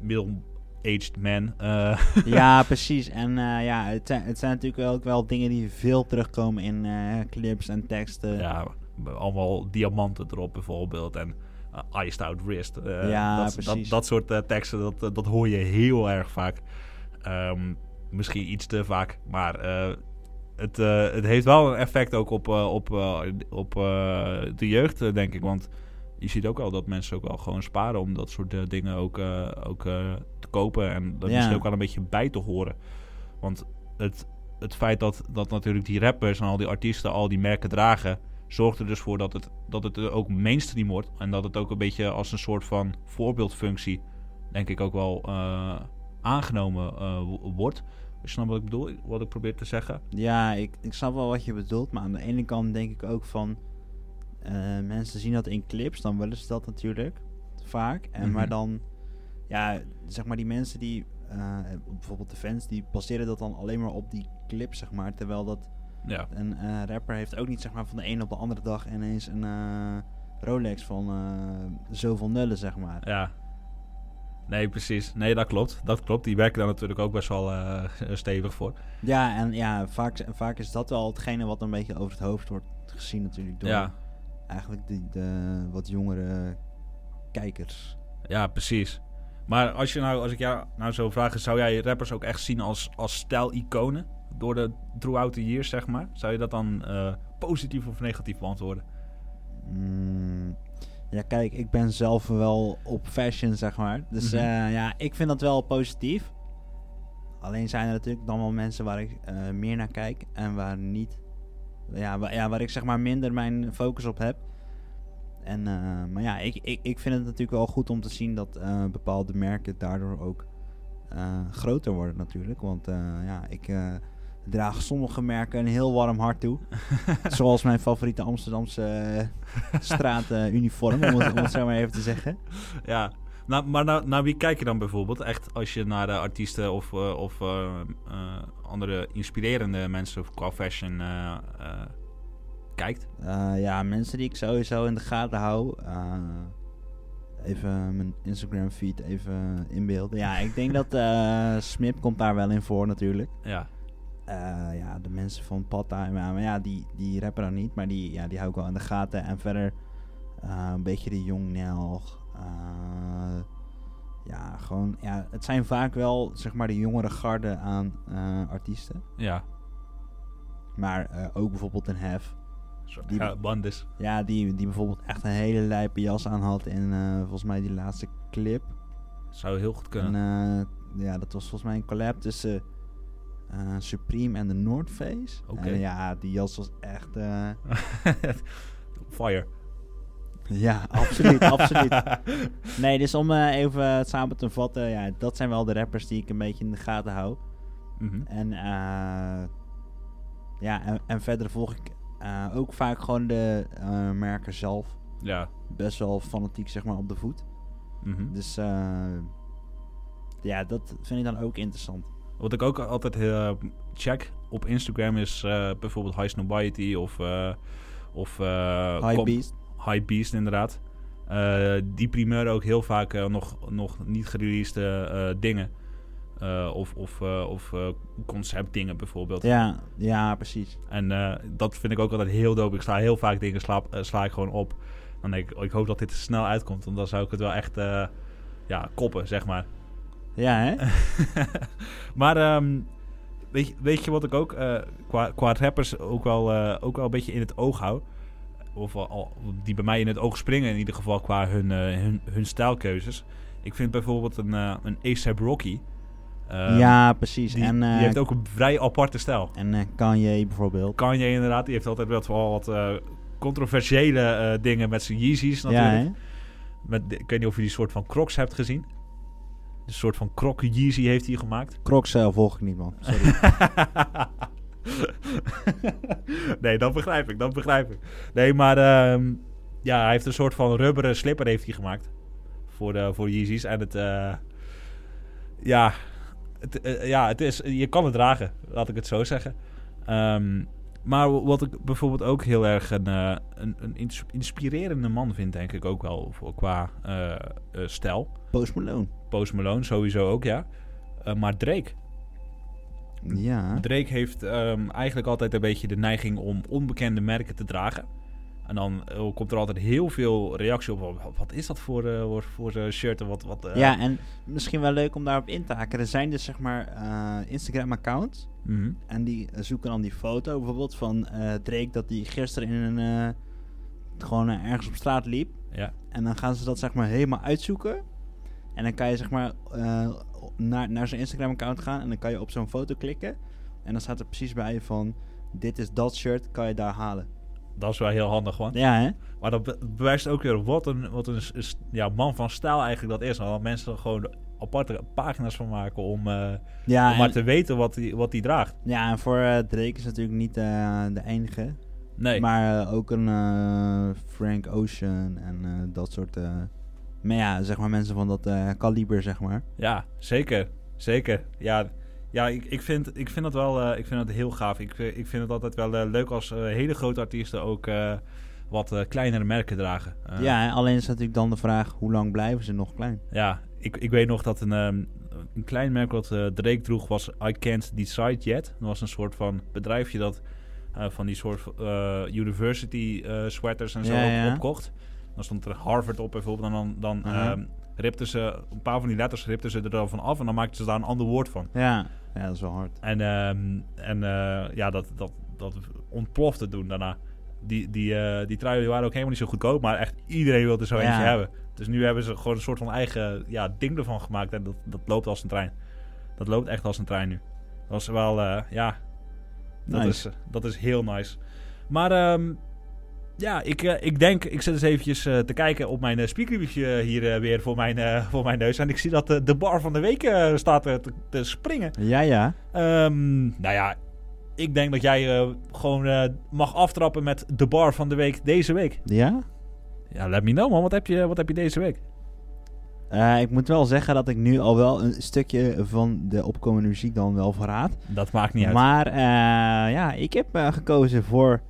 middle-aged man. eh, ja, precies. En eh, ja, het zijn, het zijn natuurlijk ook wel dingen die veel terugkomen in eh, clips en teksten. ja, allemaal diamanten erop bijvoorbeeld en uh, iced out wrist. eh, Ja, dat, precies. dat soort eh, teksten, dat, eh, dat hoor je heel erg vaak. Ehm, misschien iets te vaak, maar eh, het, eh, het heeft wel een effect ook op, eh, op, op de jeugd, denk ik. Want je ziet ook al dat mensen ook wel gewoon sparen om dat soort dingen ook, ook te kopen. En dat Ja. misschien ook wel een beetje bij te horen. Want het, het feit dat, dat natuurlijk die rappers en al die artiesten al die merken dragen... zorgt er dus voor dat het, dat het ook mainstream wordt. En dat het ook een beetje als een soort van voorbeeldfunctie... denk ik ook wel aangenomen eh, wo- wordt. Je snapt wat ik bedoel, wat ik probeer te zeggen. Ja, ik, ik snap wel wat je bedoelt, maar aan de ene kant denk ik ook van... eh, mensen zien dat in clips, dan willen ze dat natuurlijk, vaak. En Mhm. maar dan, ja, zeg maar die mensen die, eh, bijvoorbeeld de fans, die baseren dat dan alleen maar op die clip, zeg maar. Terwijl dat Ja, een rapper heeft ook niet, zeg maar, van de ene op de andere dag ineens een Rolex van zoveel nullen, zeg maar. ja. Nee, precies. Nee, dat klopt. Dat klopt. Die werken daar natuurlijk ook best wel eh, stevig voor. Ja, en ja, vaak, vaak is dat wel hetgene wat een beetje over het hoofd wordt gezien natuurlijk door Ja, eigenlijk de, de wat jongere kijkers. ja, precies. Maar als, je nou, als ik jou nou zou vragen, zou jij rappers ook echt zien als, als stijl-iconen? Door de throughout the years, zeg maar. Zou je dat dan eh, positief of negatief beantwoorden? Mm, ja, kijk, ik ben zelf wel op fashion, zeg maar. Dus Mhm. eh, ja, ik vind dat wel positief. Alleen zijn er natuurlijk dan wel mensen waar ik eh, meer naar kijk en waar niet. Ja, waar, ja, waar ik zeg maar minder mijn focus op heb. En, eh, maar ja, ik, ik, ik vind het natuurlijk wel goed om te zien dat bepaalde merken daardoor ook groter worden natuurlijk. Want ja, ik draag sommige merken een heel warm hart toe. Zoals mijn favoriete Amsterdamse eh, straatuniform, om, het- om het zo maar even te zeggen. Ja, nou, maar naar, naar wie kijk je dan bijvoorbeeld? Echt als je naar de artiesten of, eh, of eh, andere inspirerende mensen qua fashion kijkt? Ja, mensen die ik sowieso in de gaten hou. even mijn Instagram feed even inbeelden. Ja, ik denk dat Smip komt daar wel in voor natuurlijk. Ja, Eh, ja, de mensen van Patta. Maar, maar ja, die, die rappen dan niet. Maar die, ja, die hou ik wel in de gaten. En verder eh, een beetje de Jong Nelg. eh, ja, gewoon... Ja, het zijn vaak wel, zeg maar, de jongere garde aan artiesten. ja. Maar ook bijvoorbeeld een Hef. Die- ja, Bandes. Ja, die, die bijvoorbeeld echt een hele lijpe jas aan had in volgens mij die laatste clip. Zou heel goed kunnen. En ja, dat was volgens mij een collab tussen eh, Supreme en de North Face. En ja, die jas was echt... eh, Fire. ja, absoluut, absoluut. Nee, dus om eh, even het samen te vatten, ja, dat zijn wel de rappers die ik een beetje in de gaten hou. Mhm. En ja, en, en verder volg ik ook vaak gewoon de merken zelf. Ja. Best wel fanatiek, zeg maar, op de voet. mhm. Dus ja, dat vind ik dan ook interessant. Wat ik ook altijd eh, check op Instagram is eh, bijvoorbeeld High Snobiety of... eh of eh, High Beast. High Beast inderdaad. Eh, die primeuren ook heel vaak eh, nog, nog niet gereleased eh, dingen. Eh, of of, eh, of eh, conceptdingen bijvoorbeeld. Ja, ja, precies. En eh, dat vind ik ook altijd heel dope. Ik sla heel vaak dingen sla, eh, sla ik gewoon op. Dan denk ik, oh, ik hoop dat dit er snel uitkomt. Want dan zou ik het wel echt eh, ja, koppen, zeg maar. Ja, hè? maar ehm, weet, je, weet je wat ik ook eh, qua, qua rappers ook wel, eh, ook wel een beetje in het oog hou? Of al, die bij mij in het oog springen in ieder geval qua hun, eh, hun, hun stijlkeuzes. Ik vind bijvoorbeeld een, een A$AP Rocky. eh, ja, precies. Die, en die heeft ook een vrij aparte stijl. en eh, Kanye bijvoorbeeld. Kanye inderdaad, die heeft altijd wel wat controversiële dingen met zijn Yeezys Ja, natuurlijk. hè? met, ik weet niet of je die soort van crocs hebt gezien. Een soort van croc Yeezy heeft hij gemaakt. Crocs eh, volg ik niet, man. Sorry. nee, dat begrijp ik, dat begrijp ik. Nee, maar ehm, ja, hij heeft een soort van rubberen slipper heeft hij gemaakt. Voor, de, voor Yeezys. En het, eh, ja, het, eh, ja, het is, je kan het dragen, laat ik het zo zeggen. Ehm, maar wat ik bijvoorbeeld ook heel erg een, eh, een, een ins- inspirerende man vind, denk ik ook wel, voor, qua stijl. Post Malone. Post Malone sowieso ook, ja. Eh, maar Drake. Ja. Drake heeft ehm, eigenlijk altijd een beetje de neiging om onbekende merken te dragen. En dan eh, komt er altijd heel veel reactie op. Wat, is dat voor, eh, voor, shirt? En wat, wat, ja, en misschien wel leuk om daarop in te haken. Er zijn dus zeg maar Instagram-accounts. mhm. En die zoeken dan die foto bijvoorbeeld van Drake dat hij gisteren in een... gewoon ergens op straat liep. Ja. En dan gaan ze dat zeg maar helemaal uitzoeken. En dan kan je zeg maar eh, naar, naar zijn Instagram-account gaan. En dan kan je op zo'n foto klikken. En dan staat er precies bij van... Dit is dat shirt, kan je daar halen. Dat is wel heel handig, man. Ja, hè? Maar dat be- bewijst ook weer wat een, wat een ja, man van stijl eigenlijk dat is. Dat mensen er gewoon aparte pagina's van maken om, eh, Ja, om maar te weten wat hij wat die draagt. ja, en voor eh, Drake is natuurlijk niet de enige. Nee, Maar ook een Frank Ocean en dat soort... eh, maar ja, zeg maar mensen van dat eh, kaliber, zeg maar. ja, zeker. Zeker. Ja, ja ik, ik, vind, ik vind dat wel eh, ik vind dat heel gaaf. Ik, vind- ik vind het altijd wel eh, leuk als eh, hele grote artiesten ook eh, wat eh, kleinere merken dragen. Eh, ja, alleen is natuurlijk dan de vraag... Hoe lang blijven ze nog klein? Ja, ik, ik weet nog dat een, ehm, een klein merk wat eh, Drake droeg was I Can't Decide Yet. Dat was een soort van bedrijfje dat eh, van die soort eh, university eh, sweaters en zo Ja, op- ja. opkocht. Dan stond er Harvard op bijvoorbeeld en dan, dan Aha. ehm, ripten ze een paar van die letters ripten ze er dan van af en dan maakten ze daar een ander woord van. Ja, ja dat is wel hard. En, ehm, en eh, ja, dat, dat, dat ontplofte toen daarna. Die, die, eh, die truien die waren ook helemaal niet zo goedkoop, maar echt iedereen wilde zo Ja. eentje hebben. Dus nu hebben ze gewoon een soort van eigen ja, ding ervan gemaakt en dat, dat loopt als een trein. Dat loopt echt als een trein nu. Dat is wel, eh, ja, dat, Nice. is, dat is heel nice. Maar ehm, ja, ik, eh, ik denk, ik zit eens eventjes eh, te kijken op mijn uh, hier weer voor mijn, voor mijn neus. En ik zie dat de bar van de week staat te, te springen. Ja, ja. Ehm, nou ja, ik denk dat jij gewoon mag aftrappen met de bar van de week deze week. Ja? Ja, let me know man. Wat heb je, wat heb je deze week? Ik moet wel zeggen dat ik nu al wel een stukje van de opkomende muziek dan wel verraad. Dat maakt niet uit. Maar ja, ik heb gekozen voor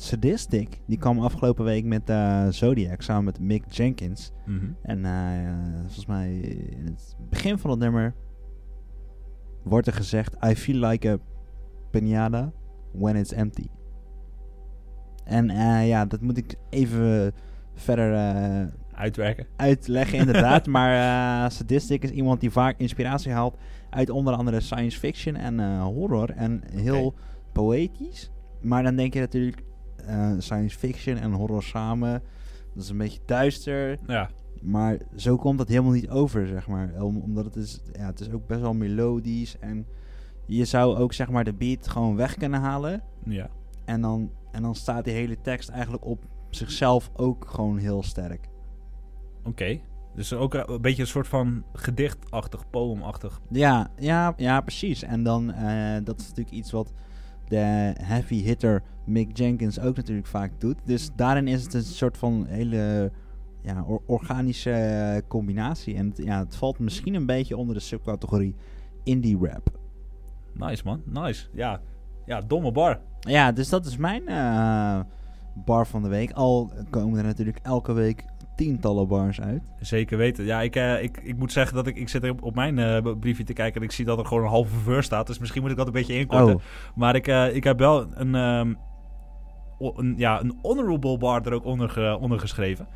Sadistic. Die kwam afgelopen week met eh, Zodiac samen met Mick Jenkins. Mhm. En eh, volgens mij in het begin van het nummer wordt er gezegd... I feel like a pinata when it's empty. En eh, ja, dat moet ik even verder Uitwerken. uitleggen inderdaad. maar Sadistic is iemand die vaak inspiratie haalt uit onder andere science fiction en horror. En heel poëtisch. Maar dan denk je natuurlijk science fiction en horror samen. Dat is een beetje duister. Ja. Maar zo komt dat helemaal niet over, zeg maar. Om- omdat het is, ja, het is ook best wel melodisch. En je zou ook, zeg maar, de beat gewoon weg kunnen halen. Ja. En dan, en dan staat die hele tekst eigenlijk op zichzelf ook gewoon heel sterk. Oké. Dus ook eh, een beetje een soort van gedichtachtig, poemachtig. Ja, ja, ja, precies. En dan, eh, dat is natuurlijk iets wat de heavy hitter Mick Jenkins ook natuurlijk vaak doet. Dus daarin is het een soort van hele ja, or- organische combinatie. En het, ja, het valt misschien een beetje onder de subcategorie indie rap. Nice man, nice. Ja, ja domme bar. Ja, dus dat is mijn eh, bar van de week. Al komen er natuurlijk elke week tientallen bars uit. Zeker weten. Ja, ik, eh, ik, ik moet zeggen dat ik, ik zit op, op mijn eh, briefje te kijken en ik zie dat er gewoon een halve verse staat. Dus misschien moet ik dat een beetje inkorten. Oh, Maar ik, eh, ik heb wel een, ehm, een, ja, een honorable bar er ook onder, onder geschreven.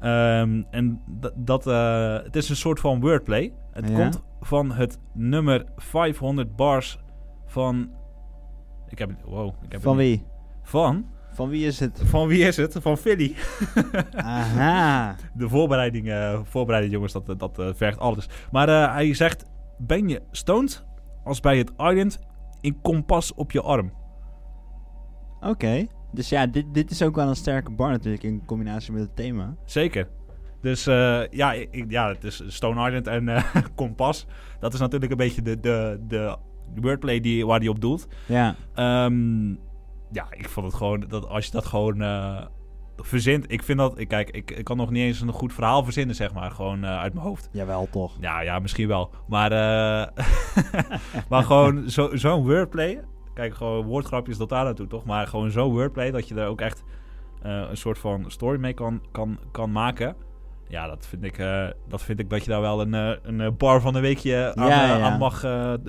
Ehm, en dat, eh, het is een soort van wordplay. Het Ja. komt van het nummer 500 bars van... Ik heb, wow, ik heb van wie? Van? Van wie is het? Van wie is het? Van Philly. Aha. De voorbereiding, eh, voorbereiding jongens, dat, dat eh, vergt alles. Maar eh, hij zegt, ben je stoned als bij het island in kompas op je arm? Oké. Dus ja, dit, dit is ook wel een sterke bar natuurlijk in combinatie met het thema. Zeker. Dus ja, ik, ja, het is Stone Island en kompas. Dat is natuurlijk een beetje de, de, de wordplay die, waar die op doelt. Ja. Ehm, ja, ik vond het gewoon, dat als je dat gewoon eh, verzint. Ik vind dat, ik, kijk, ik, ik kan nog niet eens een goed verhaal verzinnen, zeg maar. Gewoon eh, uit mijn hoofd. Jawel, toch. Ja, ja, misschien wel. Maar, eh, maar gewoon zo- zo'n wordplay. Kijk, gewoon woordgrapjes tot daar naartoe, toch? Maar gewoon zo'n wordplay dat je er ook echt een soort van story mee kan, kan, kan maken. Ja, dat vind, ik, dat vind ik dat je daar wel een, een bar van een weekje aan, Ja, ja. aan mag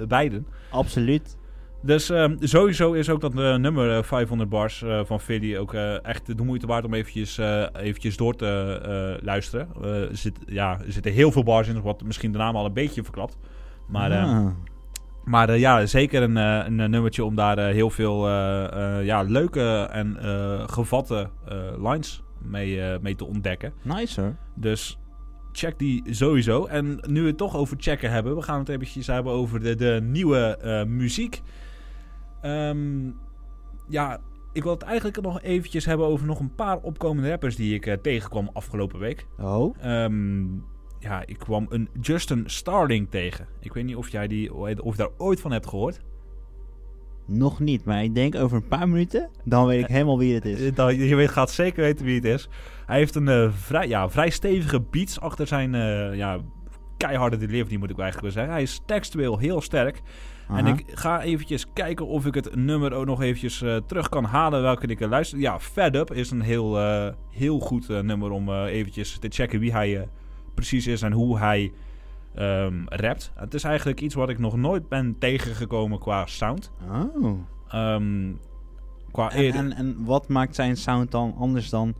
wijden. Absoluut. Dus ehm, sowieso is ook dat eh, nummer eh, 500 bars eh, van Philly ook eh, echt de moeite waard om eventjes, eh, eventjes door te eh, luisteren. Eh, er, zit, ja, er zitten heel veel bars in, wat misschien de naam al een beetje verklapt. Maar, eh, Ah. maar eh, ja, zeker een, eh, een eh, nummertje om daar eh, heel veel eh, eh, ja, leuke en eh, gevatte eh, lines mee, eh, mee te ontdekken. Nice hoor. Dus check die sowieso. En nu we het toch over checken hebben, we gaan het eventjes hebben over de, de nieuwe eh, muziek. Ehm, ja, ik wil het eigenlijk nog eventjes hebben over nog een paar opkomende rappers die ik eh, tegenkwam afgelopen week. Oh. Ehm, ja, ik kwam een Justin Starling tegen. Ik weet niet of jij die, of je daar ooit van hebt gehoord. Nog niet, maar ik denk over een paar minuten, dan weet ik helemaal wie het is. Eh, dat- je weet, gaat zeker weten wie het is. Hij heeft een eh, vrij, ja, vrij stevige beats achter zijn eh, ja, keiharde delivery, moet ik eigenlijk wel zeggen. Hij is textueel heel sterk. En ik ga eventjes kijken of ik het nummer ook nog eventjes eh, terug kan halen welke ik er luister. Ja, Fed Up is een heel, eh, heel goed eh, nummer om eventjes te checken wie hij precies is en hoe hij ehm, rapt. Het is eigenlijk iets wat ik nog nooit ben tegengekomen qua sound. Oh. Ehm, qua En, en, en wat maakt zijn sound dan anders dan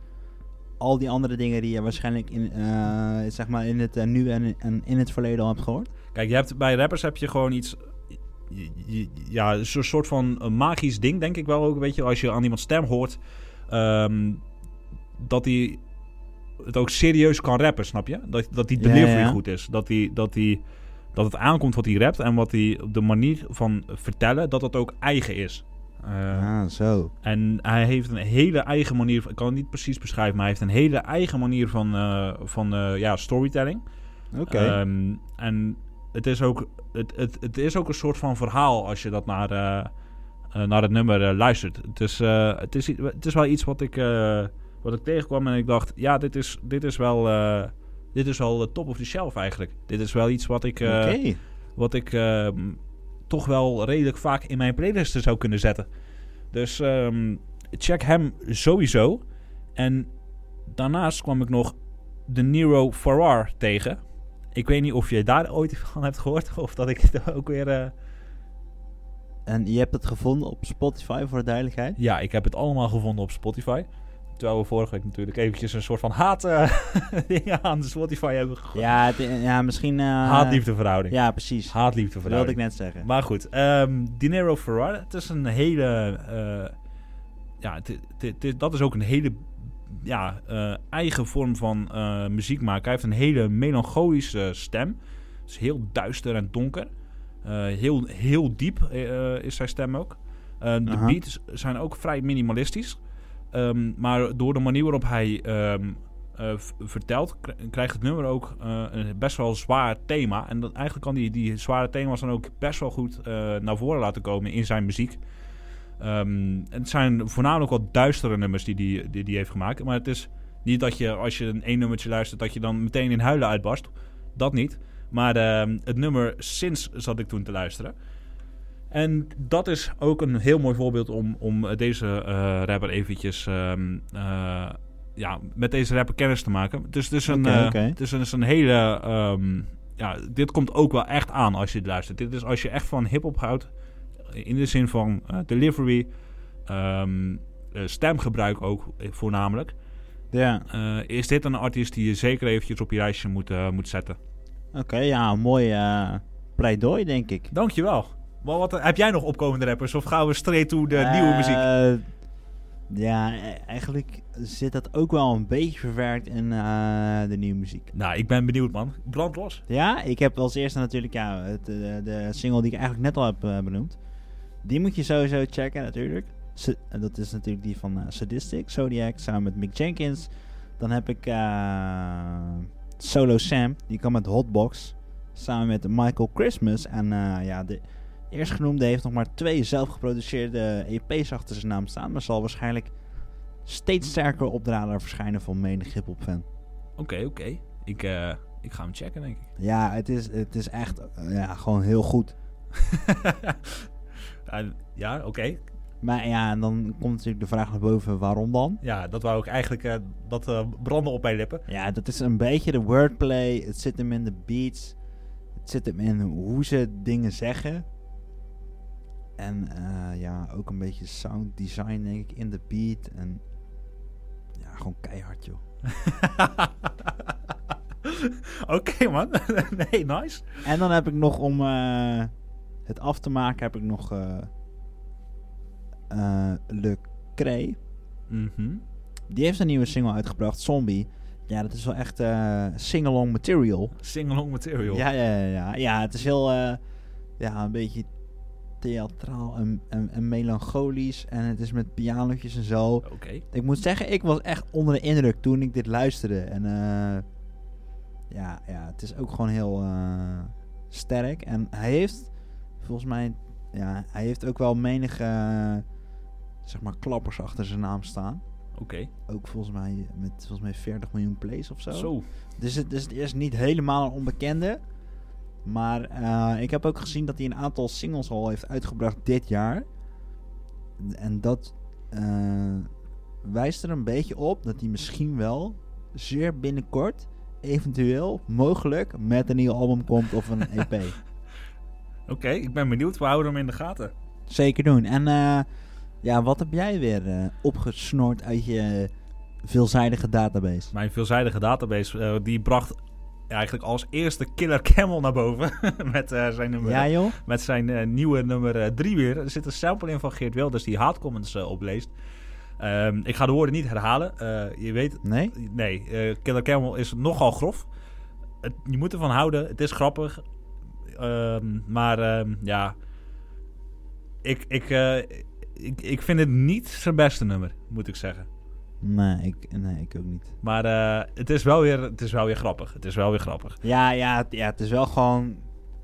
al die andere dingen die je waarschijnlijk in, zeg maar in het nu en, en in het verleden al hebt gehoord? Kijk, je hebt, bij rappers heb je gewoon iets... Ja, een soort- van magisch ding, denk ik wel ook. Weet je, als je aan iemands stem hoort... ehm, dat hij het ook serieus kan rappen, snap je? Dat, dat die delivery ja. goed is. Dat, die, dat, die, dat het aankomt wat hij rapt... en wat hij op de manier van vertellen... dat het ook eigen is. Eh, ah, zo. En hij heeft een hele eigen manier... Ik kan het niet precies beschrijven... maar hij heeft een hele eigen manier van, eh, van eh, ja, storytelling. Oké. Ehm, en het is, ook, het, het, het is ook een soort van verhaal als je dat naar, eh, eh, naar het nummer eh, luistert. Het is, het, is, het is wel iets wat ik, wat ik tegenkwam en ik dacht, ja, dit is, dit is wel, dit is wel top of the shelf eigenlijk. Dit is wel iets wat ik, wat ik ehm, toch wel redelijk vaak in mijn playlisten zou kunnen zetten. Dus ehm, check hem sowieso. En daarnaast kwam ik nog de Nero Farrar tegen. Ik weet niet of je daar ooit van hebt gehoord. Of dat ik het ook weer... eh, En je hebt het gevonden op Spotify voor de duidelijkheid? Ja, ik heb het allemaal gevonden op Spotify. Terwijl we vorige week natuurlijk eventjes een soort van haat eh, dingen aan de Spotify hebben gegooid. Ja, het- ja misschien... eh Haat-liefdeverhouding. Ja, precies. Dat wilde Haat-liefdeverhouding. ik net zeggen. Maar goed, ehm Dinero Ferrara, het is een hele... eh, ja, dat is ook een hele ja, eh, eigen vorm van eh, muziek maken. Hij heeft een hele melancholische stem. Het is heel duister en donker. Eh, heel, heel diep is zijn stem ook. De beats zijn ook vrij minimalistisch. Ehm, maar door de manier waarop hij ehm, eh, vertelt, krijgt het nummer ook een best wel zwaar thema. En dat, eigenlijk kan die, die zware thema's dan ook best wel goed naar voren laten komen in zijn muziek. En het zijn voornamelijk wat duistere nummers die hij die, die, die heeft gemaakt. Maar het is niet dat je, als je een één nummertje luistert, dat je dan meteen in huilen uitbarst. Dat niet. Maar ehm, het nummer Sinds zat ik toen te luisteren. En dat is ook een heel mooi voorbeeld om, om deze eh, rapper eventjes... ehm, eh, ja, met deze rapper kennis te maken. Dus het is een, Oké, eh, oké. het is een, is een hele... ja, dit komt ook wel echt aan als je het luistert. Dit is als je echt van hip-hop houdt. In de zin van eh, delivery, ehm, eh, stemgebruik ook eh, voornamelijk. Ja, is dit een artiest die je zeker eventjes op je lijstje moet, moet zetten. oké. ja, mooi pleidooi, denk ik. Dankjewel. Maar wat, heb jij nog opkomende rappers? Of gaan we straight to de nieuwe muziek? Ja, e- eigenlijk zit dat ook wel een beetje verwerkt in de nieuwe muziek. Nou, ik ben benieuwd, man. Brand los. Ja, ik heb als eerste natuurlijk ja, het, de single die ik eigenlijk net al heb benoemd. Die moet je sowieso checken natuurlijk. Dat is natuurlijk die van eh, Sadistic, Zodiac, samen met Mick Jenkins. Dan heb ik eh, Solo Sam, die kwam met Hotbox, samen met Michael Christmas. En eh, ja, de eerstgenoemde heeft nog maar twee zelfgeproduceerde EP's achter zijn naam staan. Maar zal waarschijnlijk steeds sterker op de radar verschijnen van menig hip-hop fan. Oké, oké. Ik, ik ga hem checken, denk ik. Ja, het is, het is echt ja, gewoon heel goed. En- ja, oké. Maar ja, en dan komt natuurlijk de vraag naar boven, waarom dan? Ja, dat wou ik eigenlijk... eh, dat eh, brandde op mijn lippen. Ja, dat is een beetje de wordplay. Het zit hem in de beats. Het zit hem in hoe ze dingen zeggen. En eh, ja, ook een beetje sound design denk ik in de beat. En ja, gewoon keihard joh. Oké, man. nee, nice. En dan heb ik nog om eh, het af te maken, heb ik nog eh, Le Cray. Mhm. Die heeft een nieuwe single uitgebracht, Zombie. Ja, dat is wel echt eh sing-along material. Sing-along material. Ja, ja, ja, ja. Ja, het is heel, ja, een beetje theatraal en, en, en melancholisch. En het is met pianotjes en zo. Oké. Ik moet zeggen, ik was echt onder de indruk toen ik dit luisterde. En eh, ja, ja, het is ook gewoon heel sterk. En hij heeft, volgens mij, ja, hij heeft ook wel menige, eh, zeg maar, klappers achter zijn naam staan. Oké. Ook volgens mij met volgens mij 40 miljoen plays of zo. Zo. Dus het, dus het is niet helemaal een onbekende. Maar eh, ik heb ook gezien dat hij een aantal singles al heeft uitgebracht dit jaar. En dat eh, wijst er een beetje op dat hij misschien wel zeer binnenkort, eventueel, mogelijk, met een nieuw album komt of een EP. Oké, ik ben benieuwd. We houden hem in de gaten. Zeker doen. En eh, ja, wat heb jij weer opgesnoord uit je veelzijdige database? Mijn veelzijdige database, eh, die bracht eigenlijk als eerste Killer Camel naar boven. met, zijn nummer, Ja joh? met zijn nieuwe nummer 3 weer. Er zit een sample in van Geert Wilders die haatcomments opleest. Ehm, ik ga de woorden niet herhalen. Je weet, Nee? nee, Killer Camel is nogal grof. Het, je moet ervan houden. Het is grappig. Ehm, maar ehm, ja, ik, ik, eh, ik, ik vind het niet zijn beste nummer, moet ik zeggen. Nee, ik, nee, ik ook niet. Maar eh, het, is wel weer, het is wel weer grappig. Het is wel weer grappig. Ja, ja, het, ja, het is wel gewoon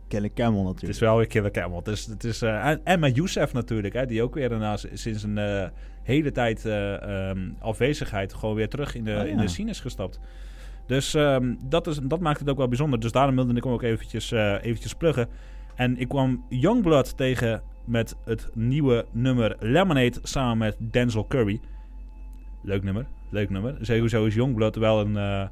Kelly Camel Het natuurlijk. is wel weer Killer Camel. Het is, het is, eh, en, en met Youssef natuurlijk, hè, die ook weer daarna sinds een hele tijd eh, ehm, afwezigheid gewoon weer terug in de, Oh, ja. in de scene is gestapt. Dus ehm, dat, is, dat maakt het ook wel bijzonder. Dus daarom wilde ik hem ook eventjes, eh, eventjes pluggen. En ik kwam Youngblood tegen met het nieuwe nummer Lemonade samen met Denzel Curry. Leuk nummer, leuk nummer. Sowieso is Youngblood wel een eh,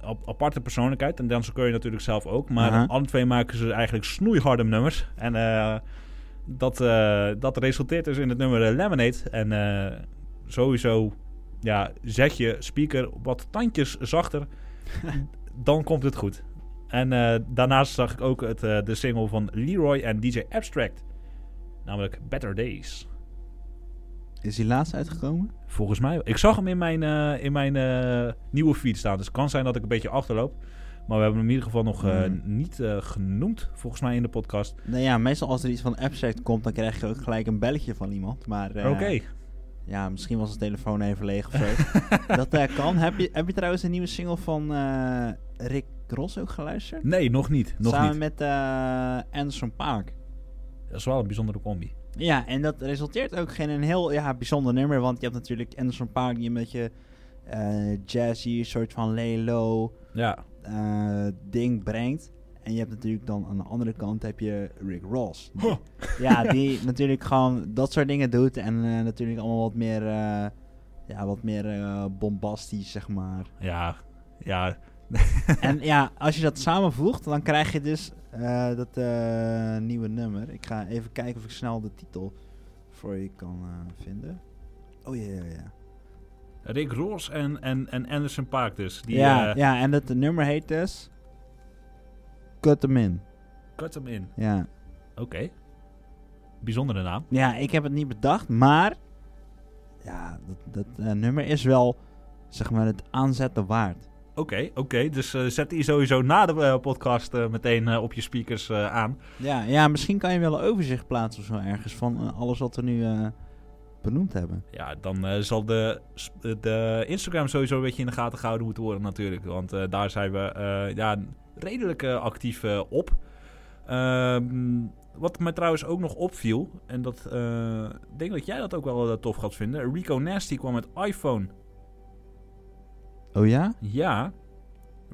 ap- aparte persoonlijkheid. En Denzel Curry natuurlijk zelf ook. Maar alle twee maken ze eigenlijk snoeiharde nummers. En eh, dat, dat resulteert dus in het nummer Lemonade. En sowieso ja, zet je speaker wat tandjes zachter. dan komt het goed. En eh, daarnaast zag ik ook het, eh, de single van Leroy en DJ Abstract. Namelijk Better Days. Is die laatst uitgekomen? Volgens mij. Ik zag hem in mijn, eh, in mijn nieuwe feed staan. Dus het kan zijn dat ik een beetje achterloop. Maar we hebben hem in ieder geval nog Hmm. niet genoemd. Volgens mij in de podcast. Nou ja, meestal als er iets van abstract komt, dan krijg je ook gelijk een belletje van iemand. Maar Oké. Ja, misschien was de telefoon even leeg of zo. dat eh, kan. Heb je, heb je trouwens een nieuwe single van eh, Rick Ross ook geluisterd? Nee, nog niet. Nog Samen niet. met eh, Anderson Paak. Dat is wel een bijzondere combi. Ja, en dat resulteert ook in een heel ja, bijzonder nummer. Want je hebt natuurlijk Anderson Paak die een beetje jazzy, soort van lay low Ja. ding brengt. En je hebt natuurlijk dan aan de andere kant heb je Rick Ross. Huh. Ja, die natuurlijk gewoon dat soort dingen doet. En eh, natuurlijk allemaal wat meer, eh, ja, wat meer eh, bombastisch, zeg maar. Ja. Ja. en ja, als je dat samenvoegt, dan krijg je dus dat nieuwe nummer. Ik ga even kijken of ik snel de titel voor je kan vinden. Oh ja, ja, ja. Rick Ross en, en, en Anderson Paak dus. Die ja, ja, en dat nummer heet dus Cut Them In. cut hem in. Ja. Oké. Bijzondere naam. Ja, ik heb het niet bedacht, maar ja, dat, dat eh, nummer is wel, zeg maar, het aanzetten waard. Oké, oké. Dus eh, zet die sowieso na de eh, podcast meteen op je speakers aan. Ja, ja, misschien kan je wel een overzicht plaatsen of zo ergens van alles wat we nu benoemd hebben. Ja, dan eh, zal de, de Instagram sowieso een beetje in de gaten gehouden moeten worden natuurlijk. Want eh, daar zijn we eh, ja, redelijk actief op. Ehm, wat mij trouwens ook nog opviel, en dat ik denk dat jij dat ook wel tof gaat vinden. Rico Nasty kwam met iPhone. Oh ja? Ja,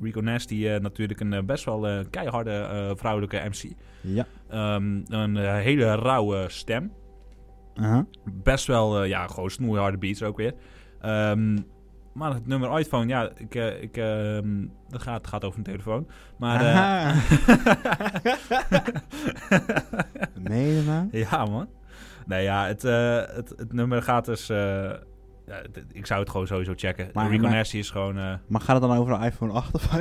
Rico Nasty natuurlijk een best wel keiharde vrouwelijke MC. Ja. Ehm, een hele rauwe stem. Aha. best wel, eh, ja, gewoon snoeiharde beats ook weer. Ehm, maar het nummer iPhone, ja, ik, eh, ik, ehm, dat gaat, gaat over een telefoon. Maar eh. Meen je dat nou? ja, man. Nee, ja, het, eh, het, het nummer gaat dus... eh, ja, ik zou het gewoon sowieso checken. Maar- de reconnectie is gewoon... eh, Maar gaat het dan over de iPhone 8 of?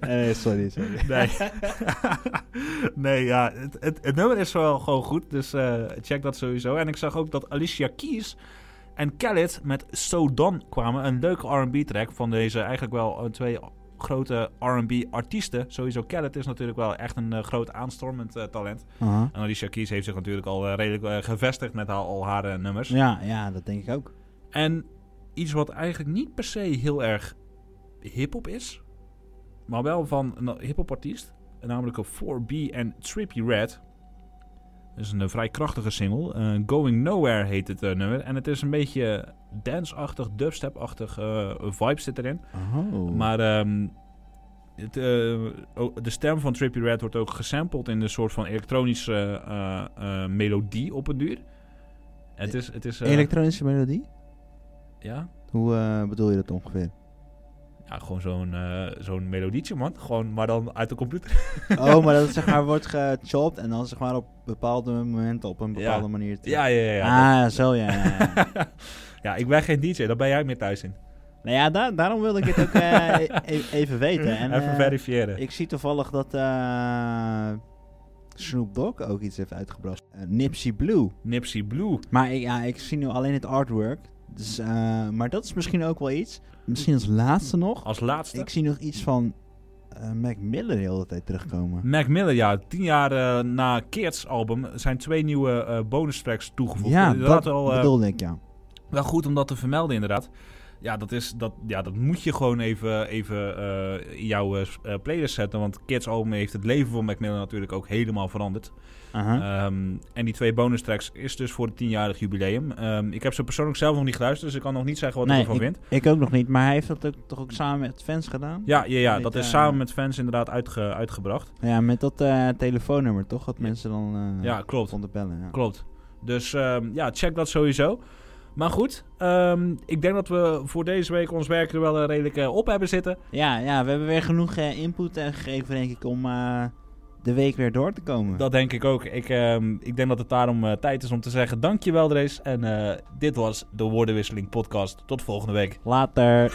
nee, sorry, sorry. Nee. nee, ja, het, het, het nummer is wel gewoon goed, dus eh, check dat sowieso. En ik zag ook dat Alicia Keys en Khaled met So Done kwamen. Een leuke R&B track van deze eigenlijk wel eh, twee grote R&B artiesten. Sowieso Khaled is natuurlijk wel echt een eh, groot aanstormend eh, talent. En Alicia Keys heeft zich natuurlijk al eh, redelijk eh, gevestigd met haar, al haar eh, nummers. Ja, ja, dat denk ik ook. En iets wat eigenlijk niet per se heel erg hip-hop is, maar wel van een hip-hop artiest, namelijk een 4B en Trippy Red. Dat is een eh, vrij krachtige single. Eh, Going Nowhere heet het eh, nummer. En het is een beetje dance-achtig, dubstep-achtig vibe zit erin. Oh. Maar ehm, het, oh, de stem van Trippy Red wordt ook gesampled in een soort van elektronische melodie op een duur. Het is, het is Elektronische melodie? ja, Hoe bedoel je dat ongeveer? Ja, gewoon zo'n eh, zo'n melodietje, man. Gewoon, maar dan uit de computer. oh, maar dat het zeg maar wordt gechopt en dan zeg maar op bepaalde momenten op een bepaalde Ja. manier. te- Ja, ja, ja. ja, ah, zo ja. ja, ik ben geen DJ, daar ben jij meer thuis in. nou ja, da- daarom wilde ik het ook eh, e- e- even weten. En, Even eh, verifiëren. Ik zie toevallig dat Snoop Dogg ook iets heeft uitgebracht. Nipsey Blue. Nipsey Blue. Maar ik, ja, ik zie nu alleen het artwork. Dus, eh, maar dat is misschien ook wel iets. Misschien als laatste nog. Als laatste. Ik zie nog iets van eh, Mac Miller de hele tijd terugkomen. Mac Miller, ja. Tien jaar eh, na Keert's album zijn twee nieuwe bonus tracks toegevoegd. Ja, dat wel, eh, bedoelde ik, ja. wel goed om dat te vermelden, inderdaad. Ja, dat, is, dat, ja, dat moet je gewoon even, even eh, in jouw eh, eh, playlist zetten. Want Kids album heeft het leven van Mac Miller natuurlijk ook helemaal veranderd. Ehm, en die twee bonus tracks is dus voor het tienjarig jubileum. Ehm, ik heb ze persoonlijk zelf nog niet geluisterd, dus ik kan nog niet zeggen wat ik ervan vind. ik ook nog niet. Maar hij heeft dat ook, toch ook samen met fans gedaan? Ja, ja, ja dat is samen met fans inderdaad uitge- uitgebracht. Ja, met dat telefoonnummer toch? Dat mensen dan Ja, klopt. konden bellen. Ja. Klopt. Dus ehm, ja, check dat sowieso. Maar goed, ehm, ik denk dat we voor deze week ons werk er wel eh, redelijk eh, op hebben zitten. Ja, ja, we hebben weer genoeg eh, input gegeven, denk ik, om de week weer door te komen. Dat denk ik ook. Ik, ehm, ik denk dat het daarom tijd is om te zeggen dankjewel Drees. En dit was de Woordenwisseling podcast. Tot volgende week. Later.